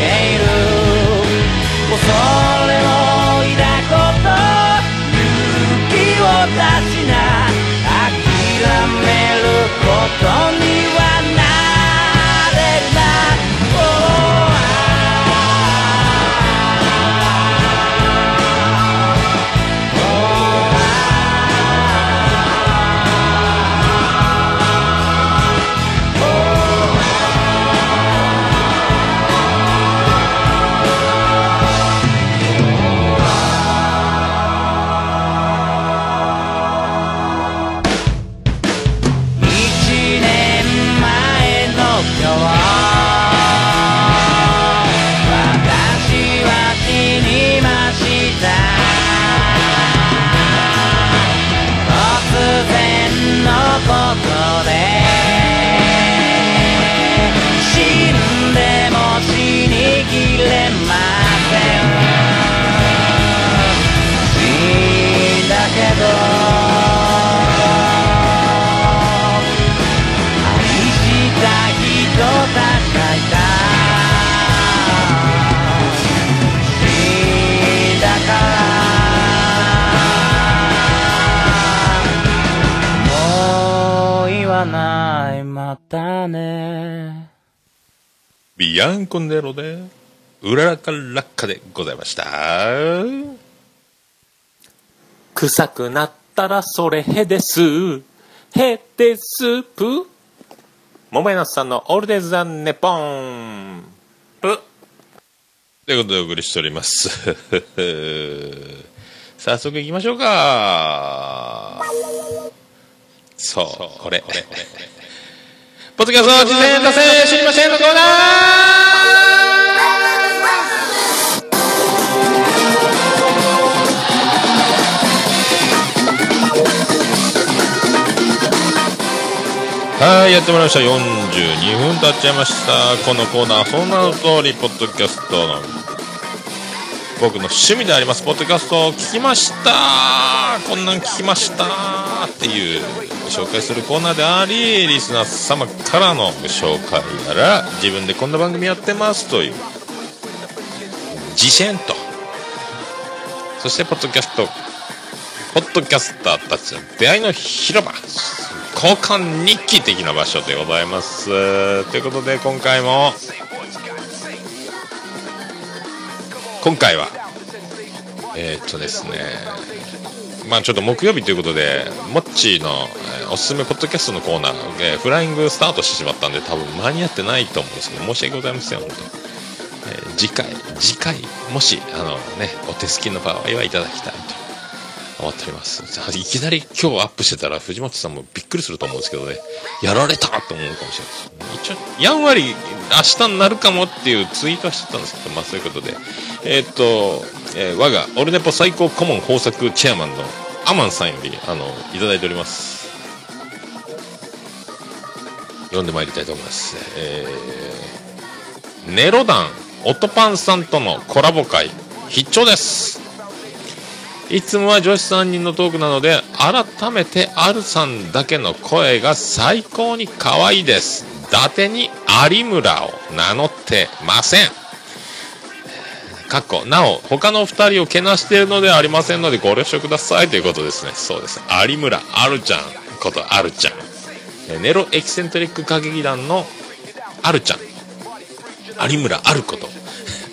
ている。恐れを抱くこと勇気を出しな諦めることには。ビアンコネロで、うららか落下でございました。臭くなったらそれへです。へでスープ桃井のさんのオールデイズ・ザ・ネポンプということでお送りしております。早速行きましょうか。そう、これ、これ、これ。ポッドキャスト事前打線知りませんのコーナーはい、やってもらいました。42分経っちゃいました。このコーナー、そんなの通り、ポッドキャストの、僕の趣味であります、ポッドキャストを聞きましたこんなん聞きましたっていう、紹介するコーナーであり、リスナー様からの紹介やら、自分でこんな番組やってますという、自薦と、そして、ポッドキャスト、ポッドキャスターたちの出会いの広場、交換日記的な場所でございます。ということで、今回も、今回は、えーっとですね、まあちょっと木曜日ということで、モッチーの、えーおすすめポッドキャストのコーナー、えーフライングスタートしてしまったんで、多分間に合ってないと思うんですけど、申し訳ございません、本当。えー次回、次回、もし、あのね、お手すきの場合はいただきたいと。思っております。いきなり今日アップしてたら藤本さんもびっくりすると思うんですけどね、やられたと思うかもしれないです。一応、やんわり明日になるかもっていうツイートはしてたんですけど、まあそういうことで、えーっと、えー我がオルネポ最高顧問豊作チェアマンのアマンさんより、あの、いただいております。読んでまいりたいと思います。えー、ネロ団、オトパンさんとのコラボ会、必聴です。いつもは女子3人のトークなので、改めてアルさんだけの声が最高に可愛いです。伊達に有村を名乗ってません。かっこ、なお、他の2人をけなしているのではありませんのでご了承くださいということですね。そうです。有村あるちゃんことあるちゃん。ネロエキセントリック歌劇団のあるちゃん。有村あること、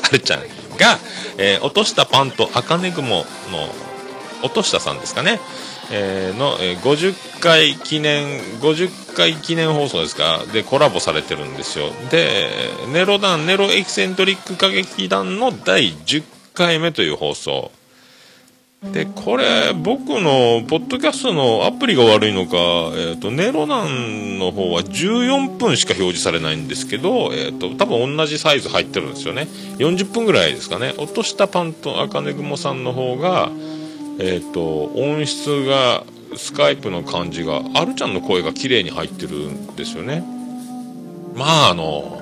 あるちゃんが、えー落としたパンと茜雲の落としたさんですかね、えーの、えー50回記念50回記念放送ですか。でコラボされてるんですよ。でネロ団ネロエキセントリック歌劇団の第10回目という放送。でこれ僕のポッドキャストのアプリが悪いのか、えー、とネロ団の方は14分しか表示されないんですけど、えー、と多分同じサイズ入ってるんですよね。40分ぐらいですかね。落としたパンと茜雲さんの方がえっ、と音質がスカイプの感じがあるちゃんの声が綺麗に入ってるんですよねまああの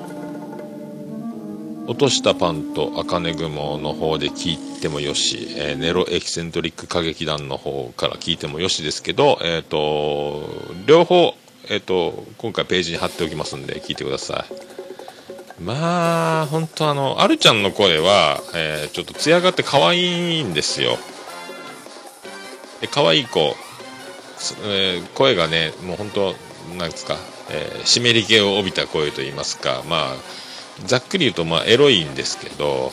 落としたパンと茜雲の方で聞いてもよし、えーネロエキセントリック歌劇団の方から聞いてもよしですけど、えっ、と、両方、えっ、と、今回ページに貼っておきますんで聞いてください。まあ、本当あの、あるちゃんの声は、えちょっと艶があって可愛いんですよ。で可愛い子、えー声がね、もう本当なんですか、えー湿り気を帯びた声といいますか、まあ、ざっくり言うと、まあ、エロいんですけど、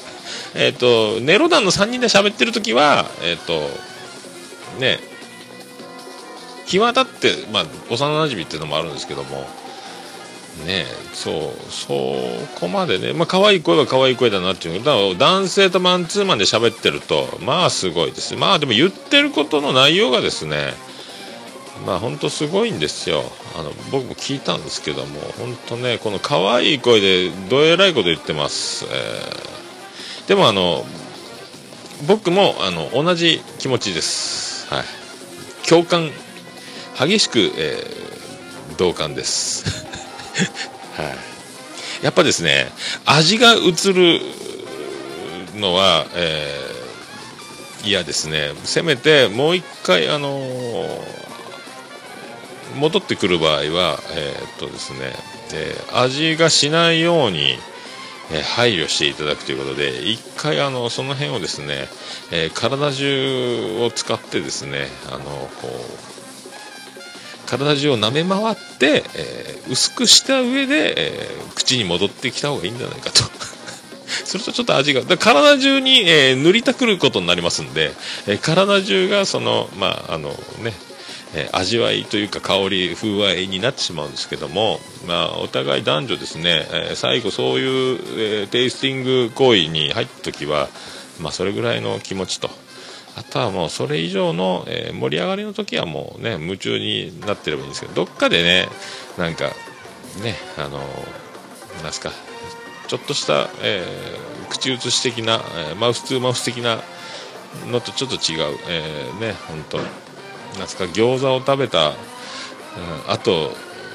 えっと、ネロ団の3人で喋ってる時は、えっ、と、ね、際立って、まあ、幼馴染っていうのもあるんですけども、ねそう、そこまでね、まあ、可愛い声は可愛い声だなっていうだから男性とマンツーマンで喋ってると、まあ、すごいです。まあ、でも言ってることの内容がですね、まあ本当すごいんですよ。あの僕も聞いたんですけども本当ねこの可愛い声でどえらいこと言ってます、えーでもあの僕もあの同じ気持ちです。はい。共感激しく、えー同感です。はい。やっぱですね味が映るのは、えー嫌ですね。せめてもう一回あのー戻ってくる場合は、えーっとですね、えー味がしないように、え配慮していただくということで、一回あのその辺をですね、え体中を使ってですね、あのこう体中を舐め回って、えー薄くした上で、えー口に戻ってきた方がいいんじゃないかと。するとちょっと味が、体中に、えー塗りたくることになりますんで、え体中がその、まあ、あのね、え味わいというか香り、風合いになってしまうんですけども、まあ、お互い男女ですね、え最後そういう、えテイスティング行為に入った時は、まあ、それぐらいの気持ちと。あとはもうそれ以上の、えー盛り上がりの時はもうね、夢中になってればいいんですけど、どっかでね、なんか、ね、あの、なんすか、ちょっとした、えー口移し的な、えーマウス2マウス的なのとちょっと違う、えーね、本当なんすか、餃子を食べた、うん、後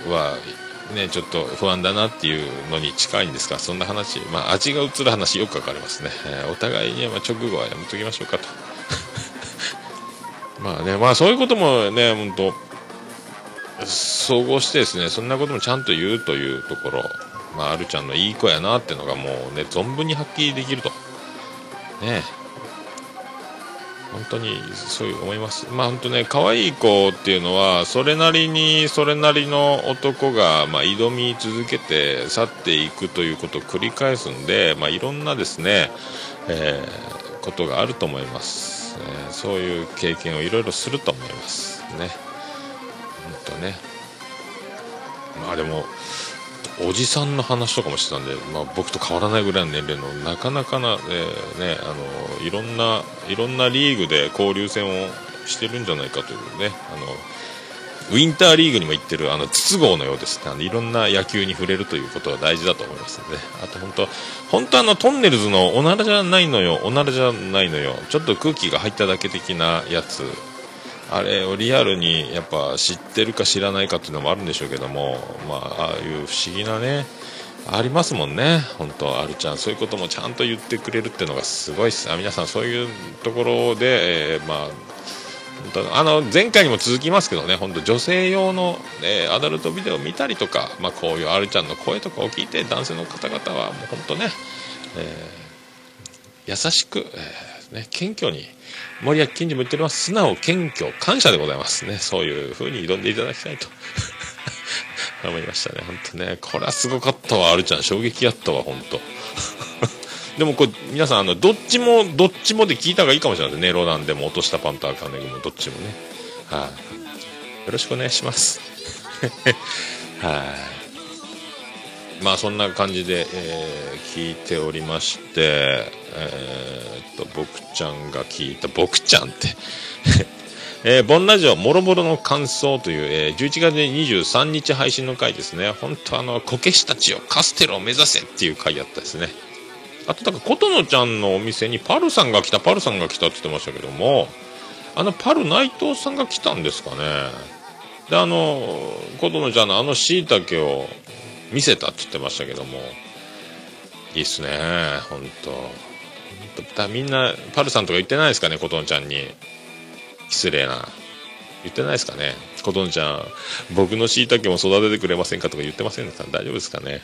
は、ね、ちょっと不安だなっていうのに近いんですが、そんな話、まあ、味が移る話よくわかりますね。えーお互いに、まあ、直後はやめときましょうかと。まあね、まあそういうこともね、本当総合してですね、そんなこともちゃんと言うというところ、まあ、あるちゃんのいい子やなっていうのがもうね、存分に発揮できると。ね本当にそういう思います。まあ本当ね、可愛い子っていうのは、それなりに、それなりの男が、まあ挑み続けて去っていくということを繰り返すんで、まあいろんなですね、えーことがあると思います。えーそういう経験をいろいろすると思います。ね。ほんとね。まあでも、おじさんの話とかもしてたんで、まあ、僕と変わらないぐらいの年齢のなかなかな、えーね、あのいろんないろんなリーグで交流戦をしてるんじゃないかというねあのウィンターリーグにも行ってるあの筒香のようですね。あのいろんな野球に触れるということは大事だと思いますので。あと本当本当あのトンネルズのおならじゃないのよおならじゃないのよ。ちょっと空気が入っただけ的なやつ。あれをリアルにやっぱ知ってるか知らないかっていうのもあるんでしょうけども、まあ、ああいう不思議なね、ありますもんね、本当、あるちゃん、そういうこともちゃんと言ってくれるっていうのがすごいっす、あ皆さん、そういうところで、えーまあ、あの前回にも続きますけどね、本当、女性用の、えーアダルトビデオを見たりとか、まあ、こういうあるちゃんの声とかを聞いて、男性の方々はもう本当ね、えー優しく、えーね、謙虚に、森脇金次も言っております、素直、謙虚、感謝でございますね。そういう風に挑んでいただきたいと 思いましたね。本当ね、これはすごかったわ、あるちゃん。衝撃やったわ、本当でもこれ皆さんあのどっちもどっちもで聞いた方がいいかもしれないですね。ロランでも落としたパンと赤ネギもどっちもね。はい、よろしくお願いします。はい。まあそんな感じで、えー聞いておりましてえーっと僕ちゃんが聞いた僕ちゃんって。えーボンラジオもろもろの感想という、えー11月23日配信の回ですね。本当あの、こけしたちをカステルを目指せっていう回やったですね。あと、だから、琴乃ちゃんのお店にパルさんが来た、パルさんが来たって言ってましたけども、あの、パル内藤さんが来たんですかね。で、あの、琴乃ちゃんのあの椎茸を見せたって言ってましたけども、いいっすね、本当本当だみんな、パルさんとか言ってないですかね、琴乃ちゃんに。失礼な。言ってないですかね。琴乃ちゃん僕のしいたけも育ててくれませんかとか言ってませんでした。大丈夫ですかね。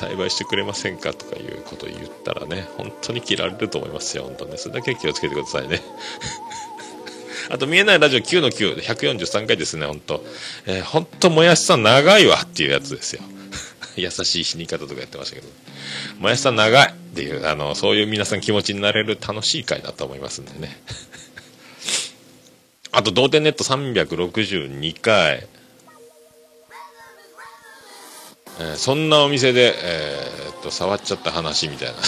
栽培してくれませんかとかいうことを言ったらね本当に切られると思いますよ本当ねそれだけ気をつけてくださいね。あと見えないラジオ9の9 143回ですね本当。えー、本当もやしさん長いわっていうやつですよ。優しい死に方とかやってましたけど。もやしさん長いっていう、あの、そういう皆さん気持ちになれる楽しい回だと思いますんでね。あと、同点ネット362回。えーそんなお店で、えーっと、触っちゃった話みたいな。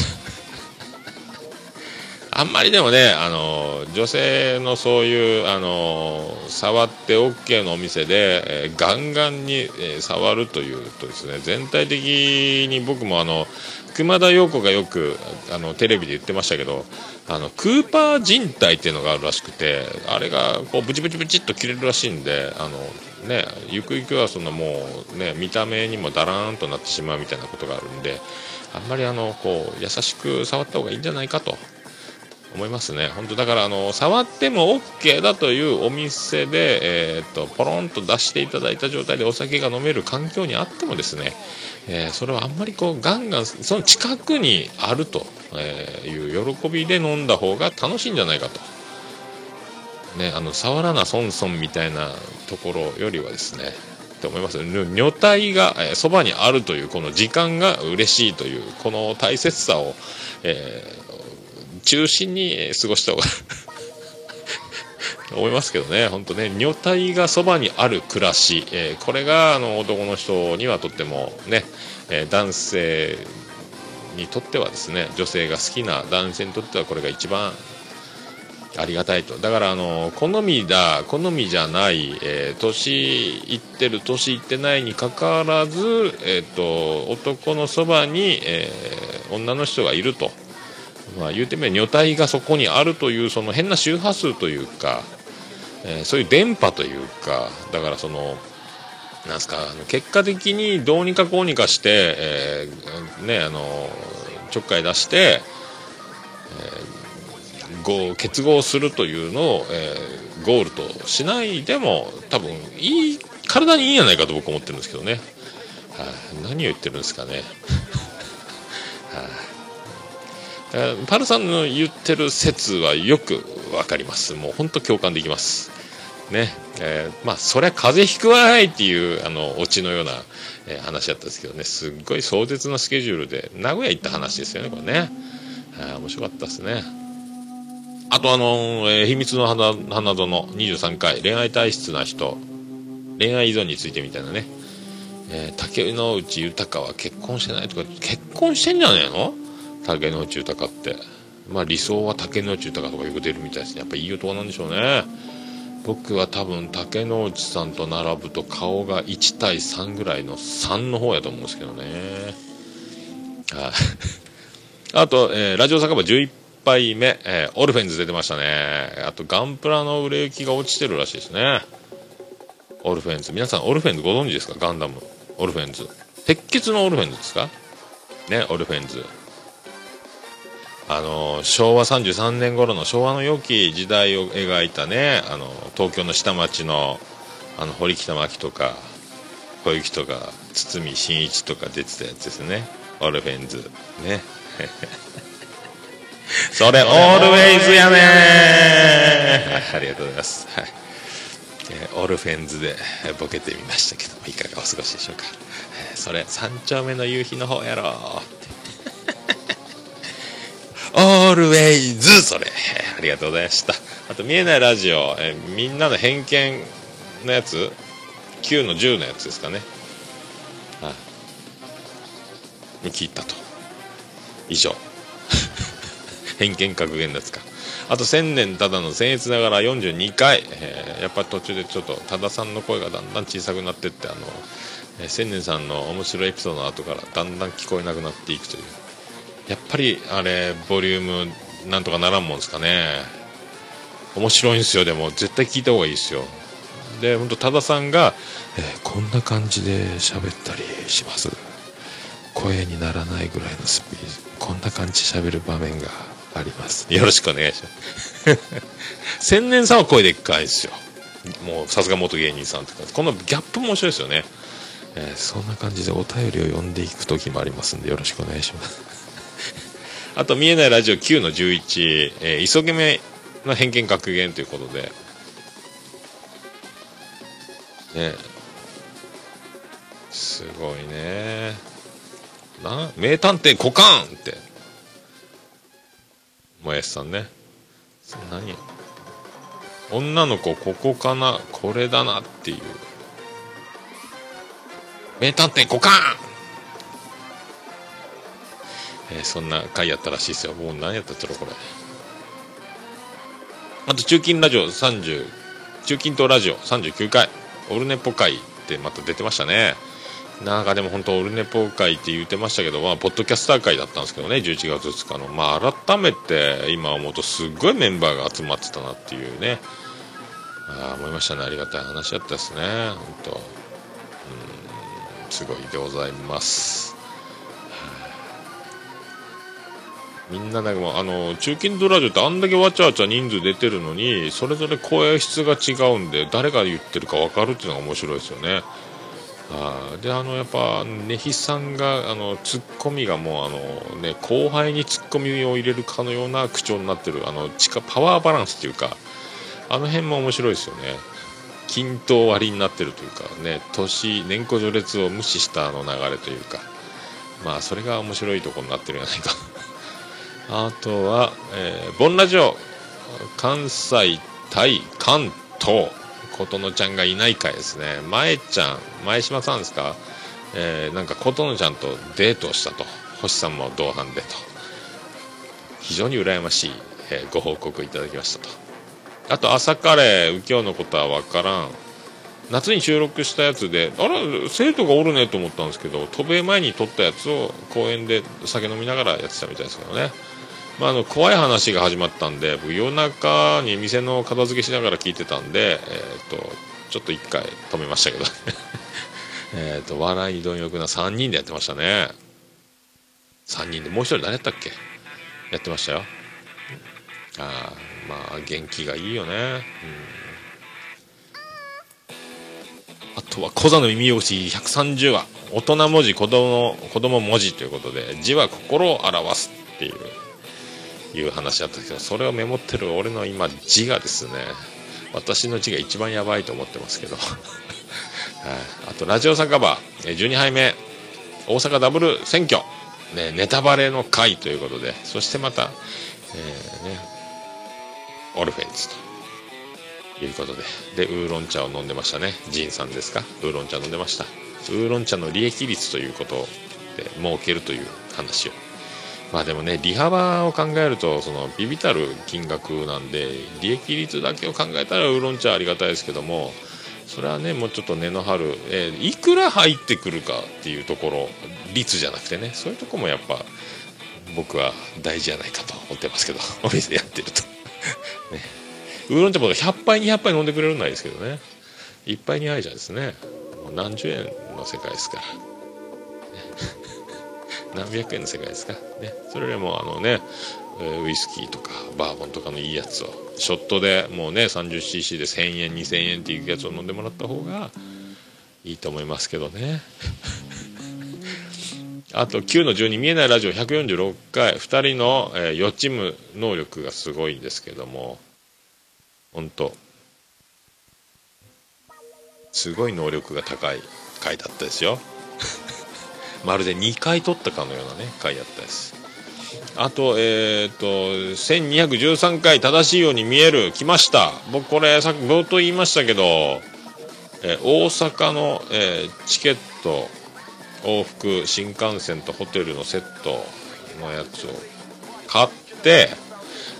あんまりでもね、あの、女性のそういう、あの、触って OK のお店で、えーガンガンに、えー触るというとですね、全体的に僕もあの、熊田曜子がよくあのテレビで言ってましたけどあのクーパー人体っていうのがあるらしくてあれがこうブチブチブチっと切れるらしいんであの、ね、ゆくゆくはそんなもう、ね、見た目にもだらーんとなってしまうみたいなことがあるんであんまりあのこう優しく触った方がいいんじゃないかと思いますね。本当だからあの触っても OK だというお店で、えーっとポロンと出していただいた状態でお酒が飲める環境にあってもですねえーそれはあんまりこうガンガンその近くにあるとえいう喜びで飲んだ方が楽しいんじゃないかと。ね、あの触らなそんそんみたいなところよりはですねって思います女体がえーそば、にあるというこの時間が嬉しいというこの大切さを、えー中心に過ごした方が思いますけどね、本当ね、女体がそばにある暮らし、えーこれがあの男の人にはとってもね、えー男性にとってはですね、女性が好きな男性にとってはこれが一番ありがたいと。だからあの好みだ、好みじゃない、えー年いってる、年いってないにかかわらず、えっ、と男のそばに、えー女の人がいると。まあ、言うてみれば女体がそこにあるというその変な周波数というか、えーそういう電波というかだからそのなんすかあの結果的にどうにかこうにかして、えーねあのちょっかい出して、えー結合するというのを、えーゴールとしないでも多分いい体にいいんじゃないかと僕思ってるんですけどね、はい。何を言ってるんですかね。だ からパルさんの言ってる説はよくわかります。もう本当共感できます。ね。えーまあ、そりゃ風邪ひくわいっていう、あの、オチのような、えー話だったんですけどね、すっごい壮絶なスケジュールで、名古屋行った話ですよね、これね。はい面白かったですね。あとあのえー秘密の花花園23回、恋愛体質な人、恋愛依存についてみたいなね。えー竹内豊は結婚してないとか、結婚してんじゃねえの？竹之内豊って。まあ理想は竹之内豊とかよく出るみたいですね。やっぱいい男なんでしょうね。僕は多分竹之内さんと並ぶと顔が1対3ぐらいの3の方やと思うんですけどね。はい。あと、えーラジオ酒場11杯目、えーオルフェンズ出てましたね。あと、ガンプラの売れ行きが落ちてるらしいですね。オルフェンズ。皆さん、オルフェンズご存知ですか？ガンダム。オルフェンズ。鉄血のオルフェンズですか？ね、オルフェンズ。あの昭和33年頃の昭和の良き時代を描いたねあの東京の下町のあの堀北真希とか小雪とか堤真一とか出てたやつですね。オルフェンズ。ね。それオールウェイズやねありがとうございます、はい。えーオルフェンズでボケてみましたけどもいかがお過ごしでしょうか、えーそれ三丁目の夕日の方やろって。オールウェイズそれ。ありがとうございました。あと見えないラジオ、えみんなの偏見のやつ？9の10のやつですかね。はい。に聞いたと。以上。偏見格言ですか。あと1000年ただの僭越ながら42回、えーやっぱり途中でちょっと多田さんの声がだんだん小さくなってってあの、えー千年さんの面白いエピソードの後からだんだん聞こえなくなっていくという。やっぱりあれボリュームなんとかならんもんですかね。面白いんですよでも。絶対聞いた方がいいですよ。で本当多田さんが、えーこんな感じで喋ったりします？声にならないぐらいのスピード。こんな感じで喋る場面があります。よろしくお願いします。千年さんは声でっかいですよ。もうさすが元芸人さんって感じ。このギャップも面白いですよね、えーそんな感じでお便りを読んでいく時もありますんでよろしくお願いしますあと見えないラジオ9の11、えー急げ目の偏見格言ということで。ね。すごいね。な名探偵コカンって。もやしさんね。何？女の子ここかな？これだなっていう。名探偵コカンえーそんな回やったらしいですよ。もう何やったっちゃろこれ。あと中金ラジオ30中近東ラジオ39回。オルネポ会ってまた出てましたね。なんかでも本当オルネポ会って言ってましたけど、まあ、ポッドキャスター会だったんですけどね。11月2日の。まあ改めて今思うとすっごいメンバーが集まってたなっていうね。ああ思いましたね。ありがたい話だったですね。本当。うん。すごいでございます。みんななんかもうあの中近東ラジオってあんだけわちゃわちゃ人数出てるのにそれぞれ声質が違うんで誰が言ってるか分かるっていうのが面白いですよね。あであのやっぱねひさんがあのツッコミがもうあの、ね、後輩にツッコミを入れるかのような口調になってるあの力パワーバランスっていうかあの辺も面白いですよね。均等割りになってるというかね年年功序列を無視したあの流れというかまあそれが面白いとこになってるんじゃないか。あとは、えーボンラジオ関西対関東。琴乃ちゃんがいない回ですね。前ちゃん前島さんですか、えーなんか琴乃ちゃんとデートをしたと。星さんも同伴でと。非常に羨ましい、えーご報告いただきましたと。あと朝カレー右京のことは分からん。夏に収録したやつであれ生徒がおるねと思ったんですけど渡米前に撮ったやつを公園で酒飲みながらやってたみたいですけどね。まあ、あの怖い話が始まったんで僕夜中に店の片付けしながら聞いてたんで、えー、とちょっと1回止めましたけど えーと笑い貪欲な3人でやってましたね。3人でもう1人誰やったっけ？やってましたよ。ああまあ元気がいいよね、うん、あとは小座の耳汚し130話。大人文字子供子供文字ということで字は心を表すっていう。いう話だったんですけどそれをメモってる俺の今字がですね私の字が一番やばいと思ってますけど、はい、あとラジオ酒場え12杯目大阪ダブル選挙、ね、ネタバレの回ということで。そしてまた、えーね、オルフェンズということで。でウーロン茶を飲んでましたね。ジンさんですか？ウーロン茶飲んでました。ウーロン茶の利益率ということで儲けるという話を。まあでもね利幅を考えるとそのビビたる金額なんで利益率だけを考えたらウーロン茶ありがたいですけどもそれはねもうちょっと根の張る、えーいくら入ってくるかっていうところ率じゃなくてねそういうとこもやっぱ僕は大事じゃないかと思ってますけど お店やってると。ね。ウーロン茶も100杯200杯飲んでくれるのはいですけどね。1杯2杯じゃですねもう何十円の世界ですから。何百円の世界ですか？ね。それよりもあのねウイスキーとかバーボンとかのいいやつをショットでもうね 30cc で1000円2000円っていうやつを飲んでもらった方がいいと思いますけどね。あと9の12見えないラジオ146回。2人の、えー予知夢能力がすごいんですけども。本当。すごい能力が高い回だったですよ。まるで2回取ったかのようなね回だったです。あとえっ、と1213回正しいように見える来ました。僕これさっき冒頭言いましたけど、えー大阪の、えーチケット往復新幹線とホテルのセットのやつを買って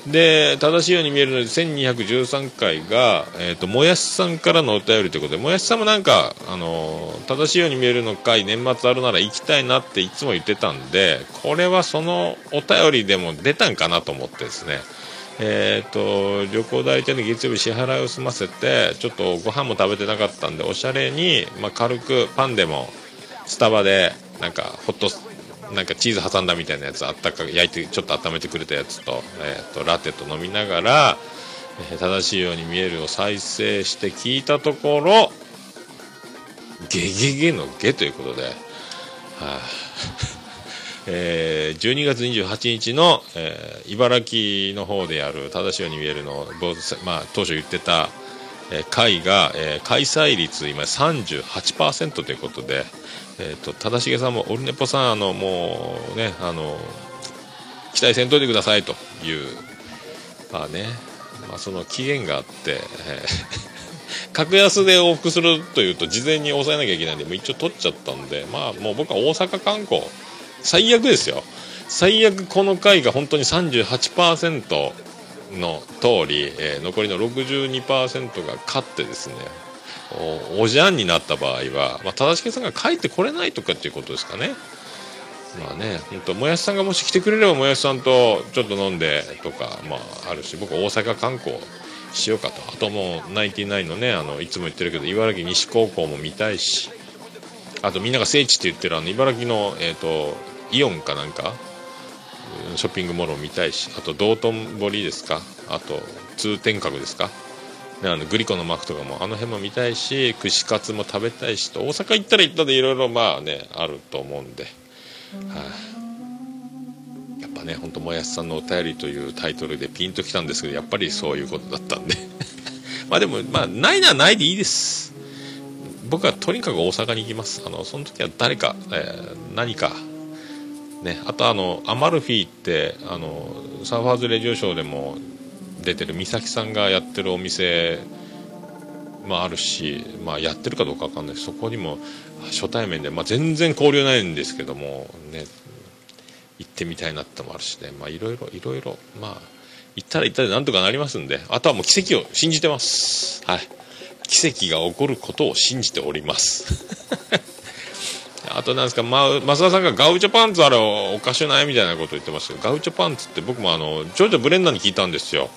で正しいように見えるので1213回が、えー、ともやしさんからのお便りということでもやしさんもなんか、あのー正しいように見えるの回年末あるなら行きたいなっていつも言ってたんでこれはそのお便りでも出たんかなと思ってですね。えー、と旅行代理店で月曜日支払いを済ませてちょっとご飯も食べてなかったんでおしゃれに、まあ、軽くパンでもスタバでなんかホットなんかチーズ挟んだみたいなやつあったか焼いてちょっと温めてくれたやつと,、えー、とラテと飲みながら、正しいように見えるを再生して聞いたところゲゲゲのゲということで、はあ。えー12月28日の、えー茨城の方でやる正しいように見えるの、まあ、当初言ってた、え会が、えー開催率今38%ということで、えー、と正成さんもオルネポさんあのもうねあの期待せんといてくださいというまあね、まあ、その期限があって、えー 格安で往復するというと事前に抑えなきゃいけないんでもう一応取っちゃったんでまあもう僕は大阪観光最悪ですよ。最悪この回が本当に38%の通り、えー残りの62%が勝ってですねおおじゃんになった場合は、まあ、正しさんが帰ってこれないとかっていうことですかね。まあね本当もやしさんがもし来てくれればもやしさんとちょっと飲んでとかまああるし僕大阪観光しようかと。あともうナインティナインのねあのいつも言ってるけど茨城西高校も見たいしあとみんなが聖地って言ってるあの茨城の、えー、とイオンかなんかショッピングモールを見たいしあと道頓堀ですか？あと通天閣ですか、ね、あのグリコのマークとかもあの辺も見たいし串カツも食べたいしと大阪行ったら行ったでいろいろまあねあると思うんで、はい。やっぱね本当もやしさんのお便りというタイトルでピンときたんですけどやっぱりそういうことだったんで。まあでもまあないならないでいいです。僕はとにかく大阪に行きます。あのその時は誰か、えー何かね、あとあのアマルフィってあのサーファーズレディオショーでも出てる美咲さんがやってるお店もあるし、まあ、やってるかどうかわかんない。そこにも初対面で、まあ、全然交流ないんですけどもね行ってみたいなってのもあるしね。まあいろいろいろいろまあ行ったら行ったでなんとかなりますんで。あとはもう奇跡を信じてます。はい。奇跡が起こることを信じております。あとなんですか、ま、増田さんがガウチョパンツあれおかしないみたいなこと言ってましたけどガウチョパンツって僕もあのジョジョ・ブレンダーに聞いたんですよ。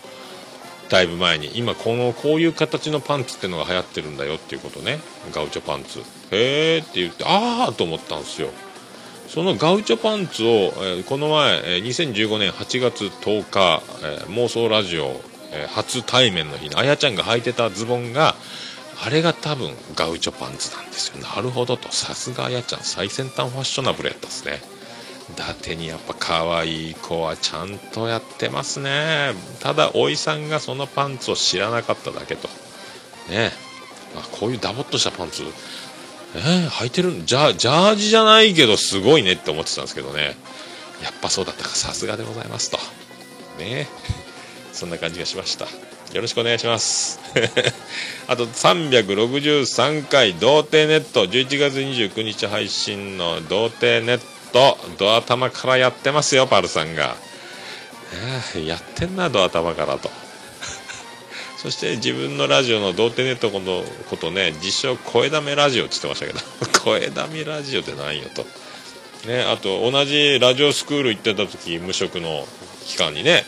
だいぶ前に。今このこういう形のパンツってのが流行ってるんだよっていうことね。ガウチョパンツ。へえって言ってああと思ったんですよ。そのガウチョパンツを、えーこの前、えー2015年8月10日、えー妄想ラジオ、えー初対面の日にあやちゃんが履いてたズボンがあれが多分ガウチョパンツなんですよ。なるほどと。さすがあやちゃん最先端ファッショナブルやったですね。伊達にやっぱ可愛い子はちゃんとやってますね。ただおいさんがそのパンツを知らなかっただけと。ねあこういうダボっとしたパンツ。えー、履いてるんじゃジャージじゃないけどすごいねって思ってたんですけどね。やっぱそうだったか。さすがでございますと。ね そんな感じがしました。よろしくお願いします。あと363回童貞ネット。11月29日配信の童貞ネットドア玉からやってますよパルさんが、えやってんなドア玉からと。そして自分のラジオの童貞ネットのことね自称声だめラジオって言ってましたけど 声だめラジオって何よと。ねあと同じラジオスクール行ってた時無職の期間にね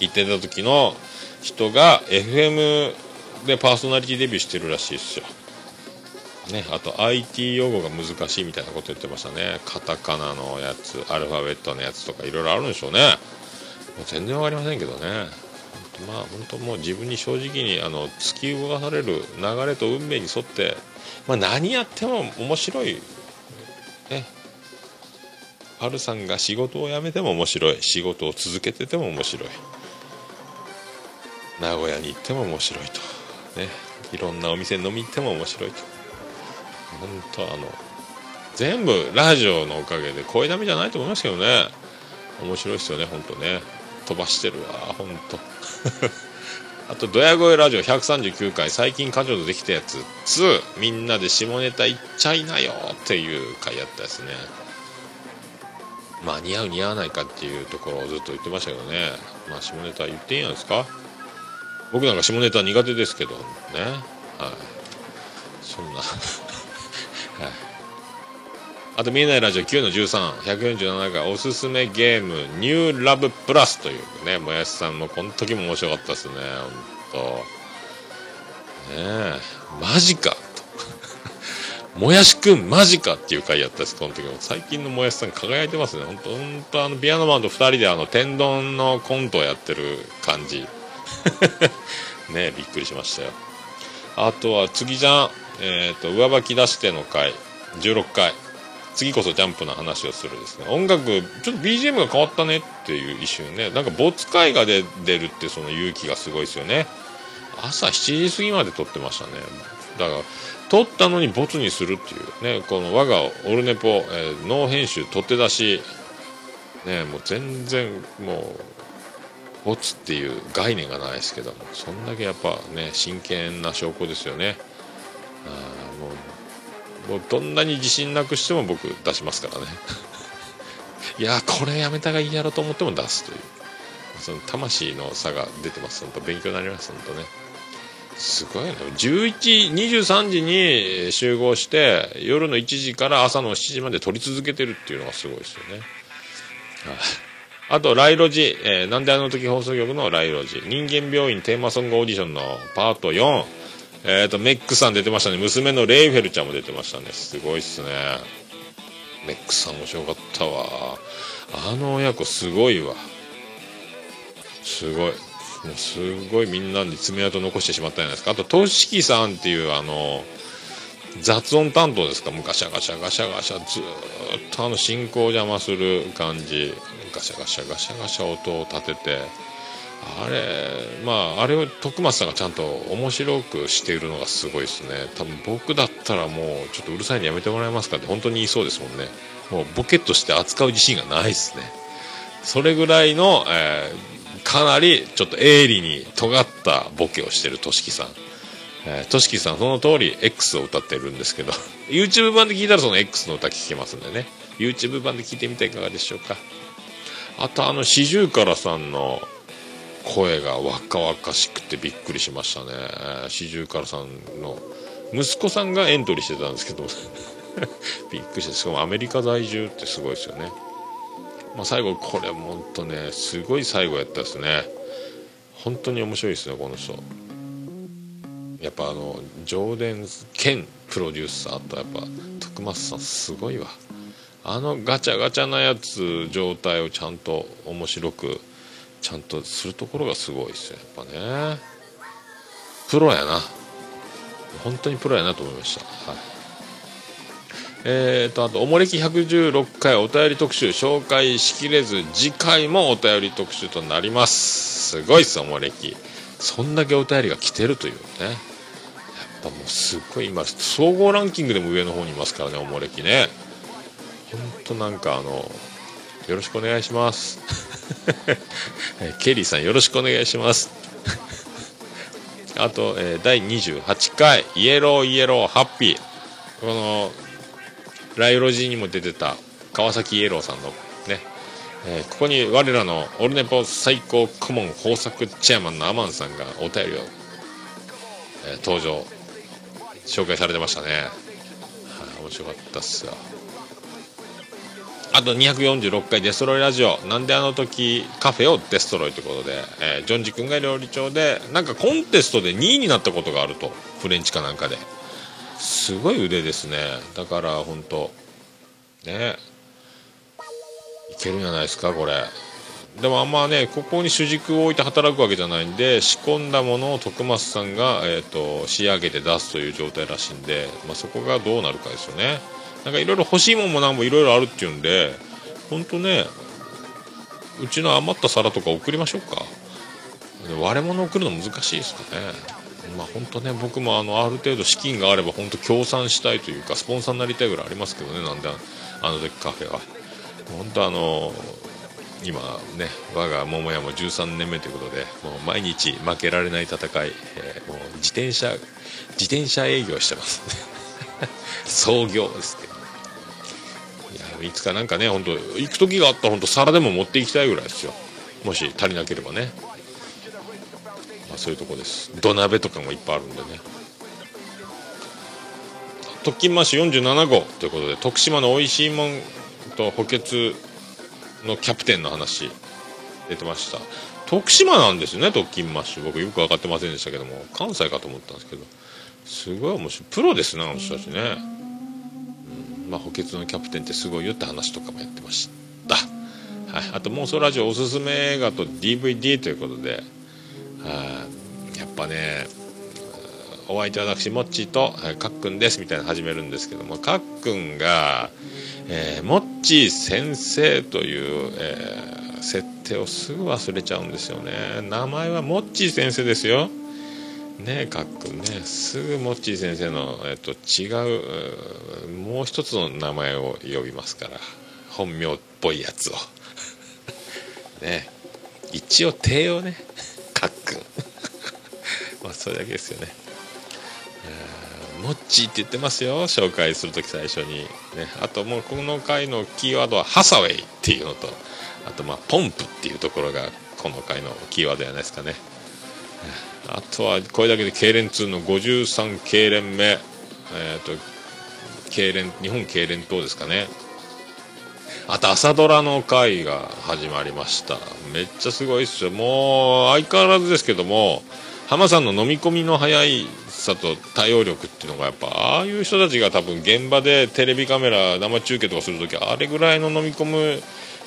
行ってた時の人が FM でパーソナリティデビューしてるらしいですよ。ね、あと IT 用語が難しいみたいなこと言ってましたね。カタカナのやつアルファベットのやつとかいろいろあるんでしょうね。もう全然わかりませんけどね。ほんとまあ本当もう自分に正直にあの突き動かされる流れと運命に沿って、まあ、何やっても面白い。ね。ハルさんが仕事を辞めても面白い。仕事を続けてても面白い。名古屋に行っても面白いと。ね。いろんなお店飲み行っても面白いと。本当あの全部ラジオのおかげで声だめじゃないと思いますけどね面白いですよね本当ね飛ばしてるわ本当 あと、ドヤ声ラジオ139回、最近彼女とできたやつ2、みんなで下ネタ言っちゃいなよっていう回やったですね。まあ、似合う似合わないかっていうところをずっと言ってましたけどね。まあ、下ネタ言っていいんじゃないですか僕なんか下ネタ苦手ですけどね。はい。そんな。はい。あと見えないラジオ9の13、147回おすすめゲームニューラブプラスというね、もやしさんもこの時も面白かったですね、ほんと。ねえ、マジかと。もやしくんマジかっていう回やったです、この時も。最近のもやしさん輝いてますね。ほんと、ほんとあの、ピアノマンと2人であの、天丼のコントをやってる感じ。ねえびっくりしましたよ。あとは次じゃん、えっ、と、上履き出しての回、16回。次こそジャンプの話をするですね。音楽ちょっと BGM が変わったねっていう一瞬ね。なんか没回が出出るってその勇気がすごいですよね。朝7時過ぎまで撮ってましたね。だから撮ったのにボツにするっていうね。この我がオルネポ、えー、ノー編集取って出しねもう全然もうボツっていう概念がないですけどもそんだけやっぱね真剣な証拠ですよね。あもうもうどんなに自信なくしても僕出しますからね。いやこれやめたがいいやろと思っても出すという。その魂の差が出てます。本当勉強になります本当ね。すごいね。11 23時に集合して夜の1時から朝の7時まで撮り続けてるっていうのがすごいですよね。あと、ライロジ、えーなんであの時放送局のライロジ、人間病院テーマソングオーディションのパート4、えっ、と、メックさん出てましたね。娘のレイフェルちゃんも出てましたね。すごいっすね。メックさん面白かったわ。あの親子すごいわ。すごい。もうすごいみんなに爪痕残してしまったじゃないですか。あと、トシキさんっていうあの、雑音担当ですかもうガシャガシャガシャガシャずっとあの進行を邪魔する感じガシャガシャガシャガシャ音を立ててあれまああれを徳松さんがちゃんと面白くしているのがすごいですね。多分僕だったらもうちょっとうるさいのやめてもらえますかって本当に言いそうですもんね。もうボケとして扱う自信がないですね。それぐらいの、えーかなりちょっと鋭利に尖ったボケをしてるとしきさん。えー、としきさんその通り X を歌ってるんですけど YouTube 版で聞いたらその X の歌聞けますんでね。YouTube 版で聞いてみていかがでしょうか。あとあの四十からさんの声が若々しくてびっくりしましたね。四十からさんの息子さんがエントリーしてたんですけど。びっくりしてしかもアメリカ在住ってすごいですよね。まあ最後これもんとねすごい最後やったですね。本当に面白いですねこの人。やっぱあの上田兼プロデューサーとやっぱ徳松さんすごいわ。あのガチャガチャなやつ状態をちゃんと面白くちゃんとするところがすごいですよやっぱね。プロやな。本当にプロやなと思いました。はい。えーとあとおもれき116回お便り特集紹介しきれず次回もお便り特集となります。すごいっすおもれき。そんだけお便りが来てるというね。やっぱもうすっごい今総合ランキングでも上の方にいますからねおもれきね。ほんとなんかあのよろしくお願いします。ケリーさんよろしくお願いします。あと、えー第28回イエローイエローハッピー。このライオロジーにも出てた川崎イエローさんのね。えーここに我らのオルネポ最高顧問豊作チェアマンのアマンさんがお便りを、えー登場紹介されてましたね、はい、面白かったっすよ。あと246回デストロイラジオ。なんであの時カフェをデストロイということで、えージョンジ君が料理長でなんかコンテストで2位になったことがあると。フレンチかなんかで。すごい腕ですね。だから本当ね。いけるんじゃないですかこれ。でもあんまねここに主軸を置いて働くわけじゃないんで仕込んだものを徳松さんが、えー、と仕上げて出すという状態らしいんで、まあ、そこがどうなるかですよね。なんかいろいろ欲しいもんもなんもいろいろあるっていうんで本当ねうちの余った皿とか送りましょうか。割れ物送るの難しいですかね。まあ本当ね僕もあのある程度資金があれば本当協賛したいというかスポンサーになりたいぐらいありますけどねなんであの時カフェは。本当あの今ね我が桃屋も13年目ということでもう毎日負けられない戦い、えーもう自転車自転車営業してますね。創業ですけどいつかなんかね本当行く時があったら本当皿でも持っていきたいぐらいですよ。もし足りなければね。まあ、そういうとこです。土鍋とかもいっぱいあるんでね。特勤マッシュ47号ということで徳島の美味しいもんと補欠のキャプテンの話出てました。徳島なんですよね特勤マッシュ。僕よく分かってませんでしたけども関西かと思ったんですけど。すごい面白い。プロですねあの人たちね、まあ、補欠のキャプテンってすごいよって話とかもやってました。はい、あと妄想ラジオおすすめ映画と DVD ということで。はい。やっぱねお相手は私モッチーとはいかっくんですみたいな始めるんですけどもかっくんが、えーモッチー先生という、えー設定をすぐ忘れちゃうんですよね。名前はモッチー先生ですよ。ねえかっくんねすぐモッチー先生の、えっと違うもう一つの名前を呼びますから本名っぽいやつを。ね一応手をねかっくんまあそれだけですよね。モッチーって言ってますよ紹介する時最初に、ね、あともうこの回のキーワードはハサウェイっていうのとあとまポンプっていうところがこの回のキーワードじゃないですかね。あとはこれだけで痙攣2の53痙攣目えっ、と痙攣日本痙攣党ですかね。あと朝ドラの回が始まりました。めっちゃすごいっすよ。もう相変わらずですけども浜さんの飲み込みの速いさと対応力っていうのがやっぱああいう人たちが多分現場でテレビカメラ生中継とかするときあれぐらいの飲み込む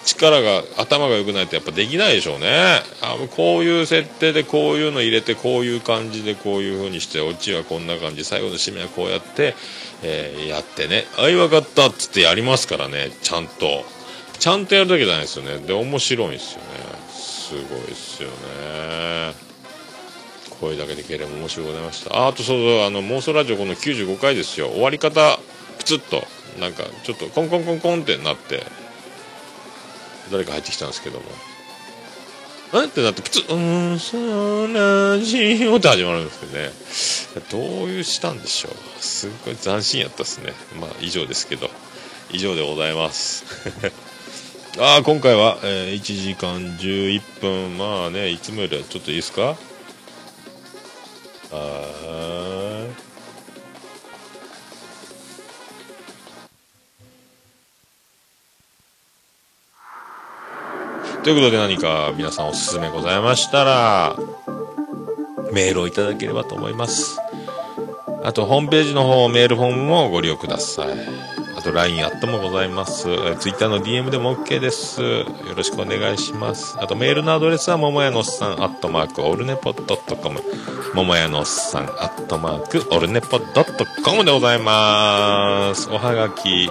力が頭が良くないとやっぱできないでしょうね。あこういう設定でこういうの入れてこういう感じでこういう風にしてオチはこんな感じ最後の締めはこうやって、えーやってね「あい分かった」っつってやりますからね。ちゃんと。ちゃんとやるだけじゃないですよね。で面白いんですよね。すごいですよね。声だけでければ面白いございました。ああとそうそう。あの妄想ラジオこの95回ですよ。終わり方プツッと。なんかちょっとコンコンコンコンってなって。誰か入ってきたんですけども。えってなってプツうーんそラジオって始まるんですけどね。どういうしたんでしょう。すっごい斬新やったですね。まあ以上ですけど。以上でございます。ああ今回は、えー1時間11分。まあねいつもよりはちょっといいですか？はいということで何か皆さんおすすめございましたらメールをいただければと思います。あとホームページの方メールフォームもご利用ください。あと LINE アットもございます。Twitter の DM でも OK です。よろしくお願いします。あとメールのアドレスは桃屋のおっさんアットマークオルネポドットコム。桃屋のおっさんアットマークオルネポドットコムでございます。おはがき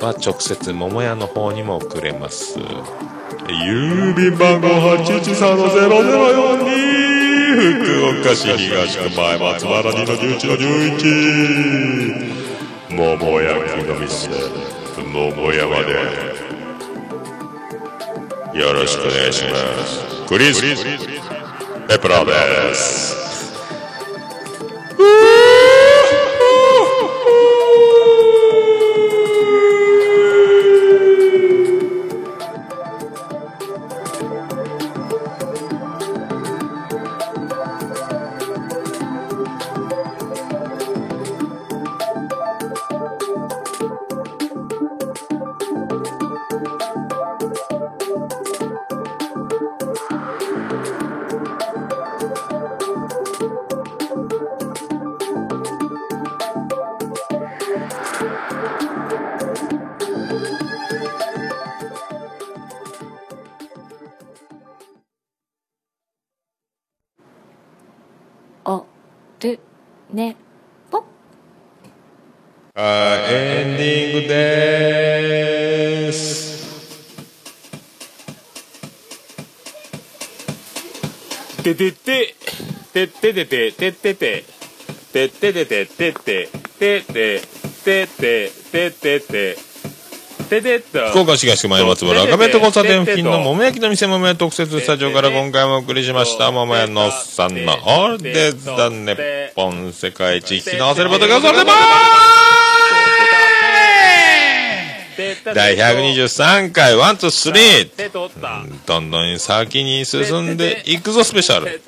は直接桃屋の方にも送れます。郵便番号813-0042福岡市東区前松原2の11の11桃焼きの店桃山で。よろしくお願いします。クリス・ペプラーですててててっててててってててっててててってててててて。福岡市東区前松原赤べと交差点付近の桃焼きの店桃屋特設スタジオから今回もお送りしました。桃屋のおっさんのオールデ・ザ・ネポン世界一引き直せることがそれでも第123回ワンツースリー。どんどん先に進んでいくぞスペシャル。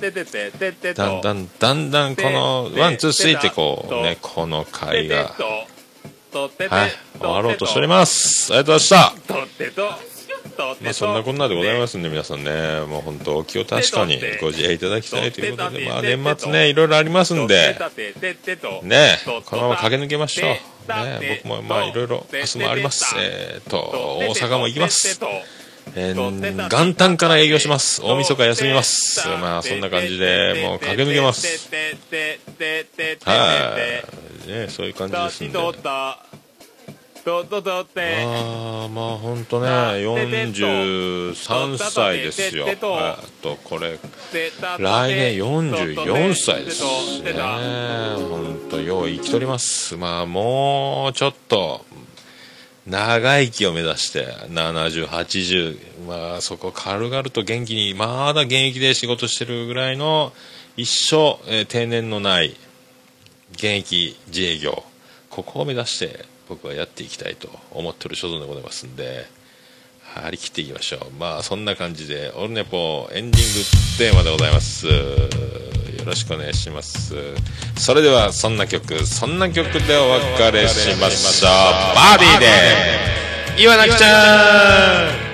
だんだんだんだんこの one two three ってこうねこの回が。はい終わろうとしております。ありがとうございましたまあそんなこんなでございますんで皆さんねもう本当お気を確かにご自愛いただきたいということでまあ年末ねいろいろありますんでねこのまま駆け抜けましょう。ね僕もまあいろいろ明日もあります。えー、と大阪も行きます。えー、元旦から営業します。大晦日休みます。まあそんな感じでもう駆け抜けます。はいねそういう感じですんでああまあ本当ね43歳ですよ。えっとこれ来年44歳ですね。本当よう生きとります。まあもうちょっと長生きを目指して7080まあそこ軽々と元気にまだ現役で仕事してるぐらいの一生、えー定年のない現役自営業。ここを目指して僕はやっていきたいと思ってる所存でございますんで張り切っていきましょう。まあそんな感じで「オルネポ」エンディングテーマでございます。よろしくお願いします。それではそんな曲そんな曲でお別れしましょう。バービーで岩崎ちゃん。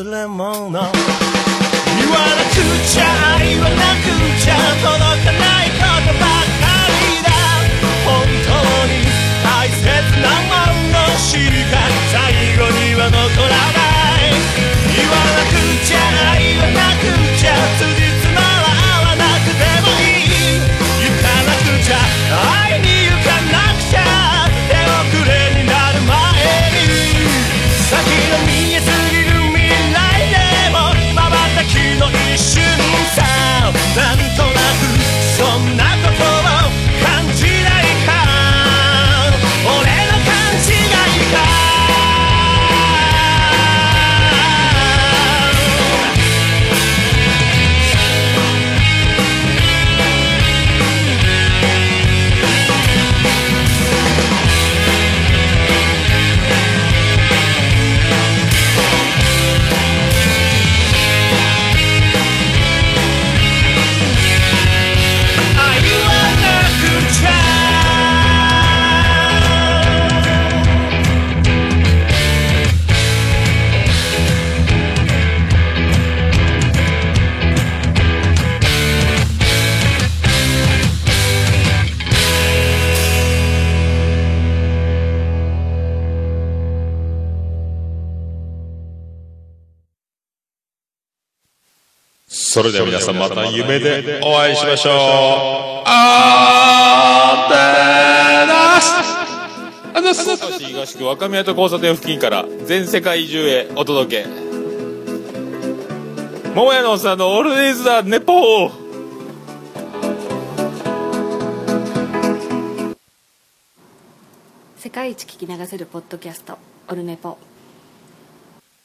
忘れ物それでは皆さんまた夢でお会いしましょう。あーでーすあざす東区若宮と交差点付近から全世界中へお届け。桃屋のおっさんのオールディーズ・ザ・ネポー。世界一聞き流せるポッドキャストオルネポ。